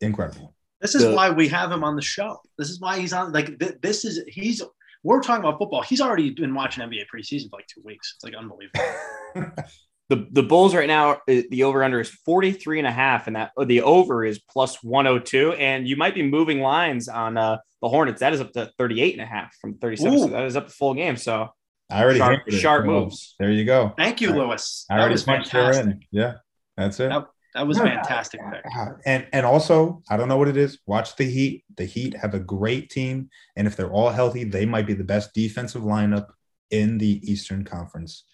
incredible. This is The- why we have him on the show. This is why he's on. Like th- this is he's. We're talking about football. He's already been watching NBA preseason for like two weeks. It's like unbelievable. [laughs] The the Bulls right now, uh, the over under is 43 and a half, and that the over is plus 102. And you might be moving lines on uh, the Hornets. That is up to 38 and a half from 37 so that is up to full game. So I already Sharp- hammered sharp so moves. There you go. Thank you, I- Lewis. I That already was punched her fantastic. in. Yeah, that's it. That, that was No, fantastic pick. And and also, I don't know what it is. Watch the Heat. The Heat have a great team, and if they're all healthy, they might be the best defensive lineup in the Eastern Conference,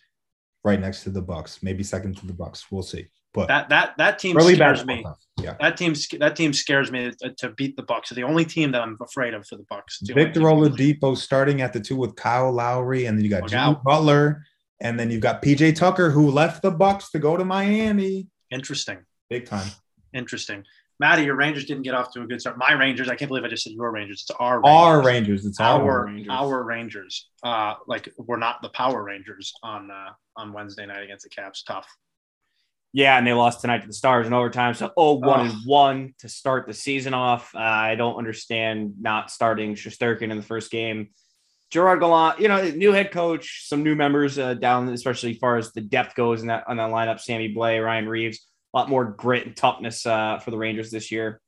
right next to the Bucks, maybe second to the Bucks. We'll see. But That that that team scares me. Yeah. That team that team scares me to, to beat the Bucks. They're the only team that I'm afraid of for the Bucks. The Victor. Oladipo starting at the two with Kyle Lowry, and then you got Jimmy. Butler, and then you've got PJ Tucker who left the Bucks to go to Miami. Interesting. Big time. Interesting. Maddie, your Rangers didn't get off to a good start. My Rangers, I can't believe I just said your Rangers. It's our Rangers. Our Rangers. It's our, our Rangers. our Rangers. Uh, like we're not the Power Rangers on uh, on Wednesday night against the Caps. Tough. Yeah, and they lost tonight to the Stars in overtime. So, oh, one Ugh. and one to start the season off. Uh, I don't understand not starting Shesterkin in the first game. Gerard Gallant, you know, new head coach, some new members uh, down, especially as far as the depth goes in that on that lineup. Sammy Blais, Ryan Reaves, a lot more grit and toughness uh, for the Rangers this year.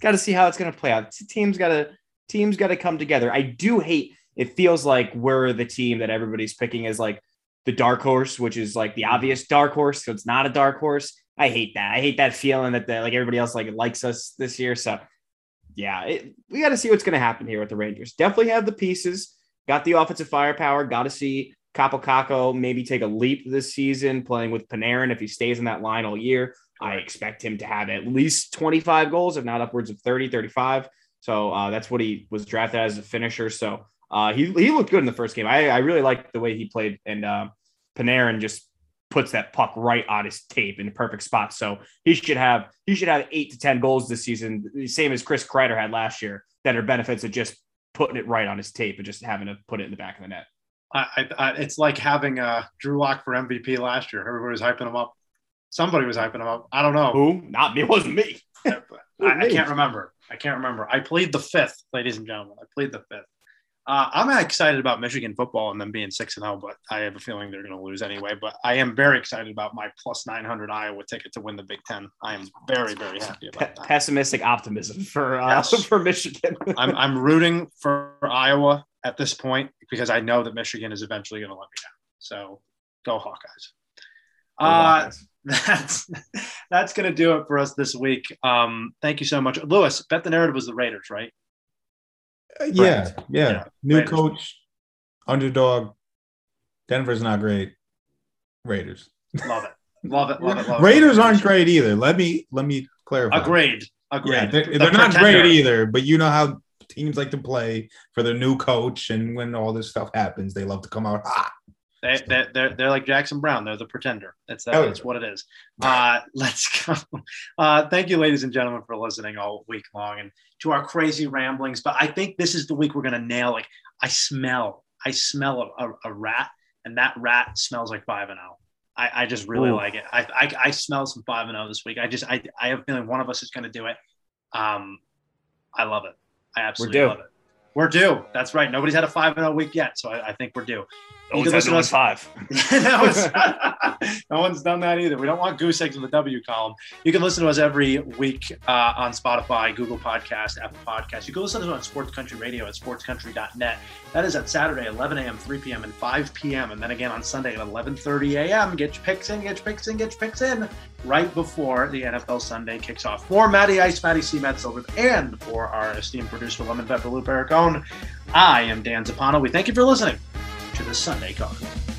Got to see how it's going to play out. Teams got to teams got to come together. I do hate. It feels like we're the team that everybody's picking as like the dark horse, which is like the obvious dark horse. So it's not a dark horse. I hate that. I hate that feeling that the, like everybody else like likes us this year. So yeah, it, we got to see what's going to happen here with the Rangers. Definitely have the pieces, got the offensive firepower. Got to see Kaapo Kakko maybe take a leap this season playing with Panarin if he stays in that line all year. I expect him to have at least 25 goals, if not upwards of 30, 35. So uh, that's what he was drafted as a finisher. So uh, he, he looked good in the first game. I, I really liked the way he played. And uh, Panarin just puts that puck right on his tape in the perfect spot. So he should have he should have eight to 10 goals this season, same as Chris Kreider had last year, that are benefits of just putting it right on his tape and just having to put it in the back of the net. I, I, I it's like having uh, Drew Lock for MVP last year. Everybody was hyping him up. Somebody was hyping him up. I don't know. Who? Not me. It wasn't me. [laughs] I, I can't remember. I can't remember. I played the fifth, ladies and gentlemen. I played the fifth. Uh, I'm excited about Michigan football and them being six and zero, but I have a feeling they're going to lose anyway. But I am very excited about my plus nine hundred Iowa ticket to win the Big Ten. I am very very happy about that. pessimistic optimism for uh, Yes. [laughs] for Michigan. [laughs] I'm I'm rooting for Iowa at this point because I know that Michigan is eventually going to let me down. So go Hawkeyes. Uh, [laughs] that's that's going to do it for us this week. Um, thank you so much, Lewis. Bet the narrative was the Raiders, right? Yeah, yeah. Yeah, New Raiders. coach, underdog. Denver's not great. Raiders. Love it, love it, love it. Love it. Raiders aren't great either. Let me let me clarify. Agreed. Agreed. Yeah, they're, The they're not great either, but you know how teams like to play for their new coach, and when all this stuff happens, they love to come out hot. They, they're, they're like Jackson Browne. They're the pretender. That's that, Oh, that's what it is. Uh, [laughs] let's go. Uh, thank you, ladies and gentlemen, for listening all week long and to our crazy ramblings. But I think this is the week we're going to nail. Like I smell, I smell a, a, a rat, and that rat smells like five and zero. I, I just really Ooh. like it. I, I, I smell some five and zero this week. I just I, I have a feeling one of us is going to do it. Um, I love it. I absolutely love it. We're due. That's right. Nobody's had a five and zero week yet, so I, I think we're due. No You can one's had listen to no us- five. [laughs] no, it's- [laughs] no one's done that either. We don't want goose eggs in the W column. You can listen to us every week uh, on Spotify, Google Podcast, Apple Podcast. You can listen to us on Sports Country Radio at sportscountry.net. That is at Saturday, 11 a.m., 3 p.m., and 5 p.m. And then again on Sunday at 11:30 a.m. Get your picks in, get your picks in, get your picks in right before the NFL Sunday kicks off. For Matty Ice, Matty C, Matt Silver, and for our esteemed producer, Lemon Pepper Lou Pericone, I am Dan Zapano. We thank you for listening to the Sunday Card.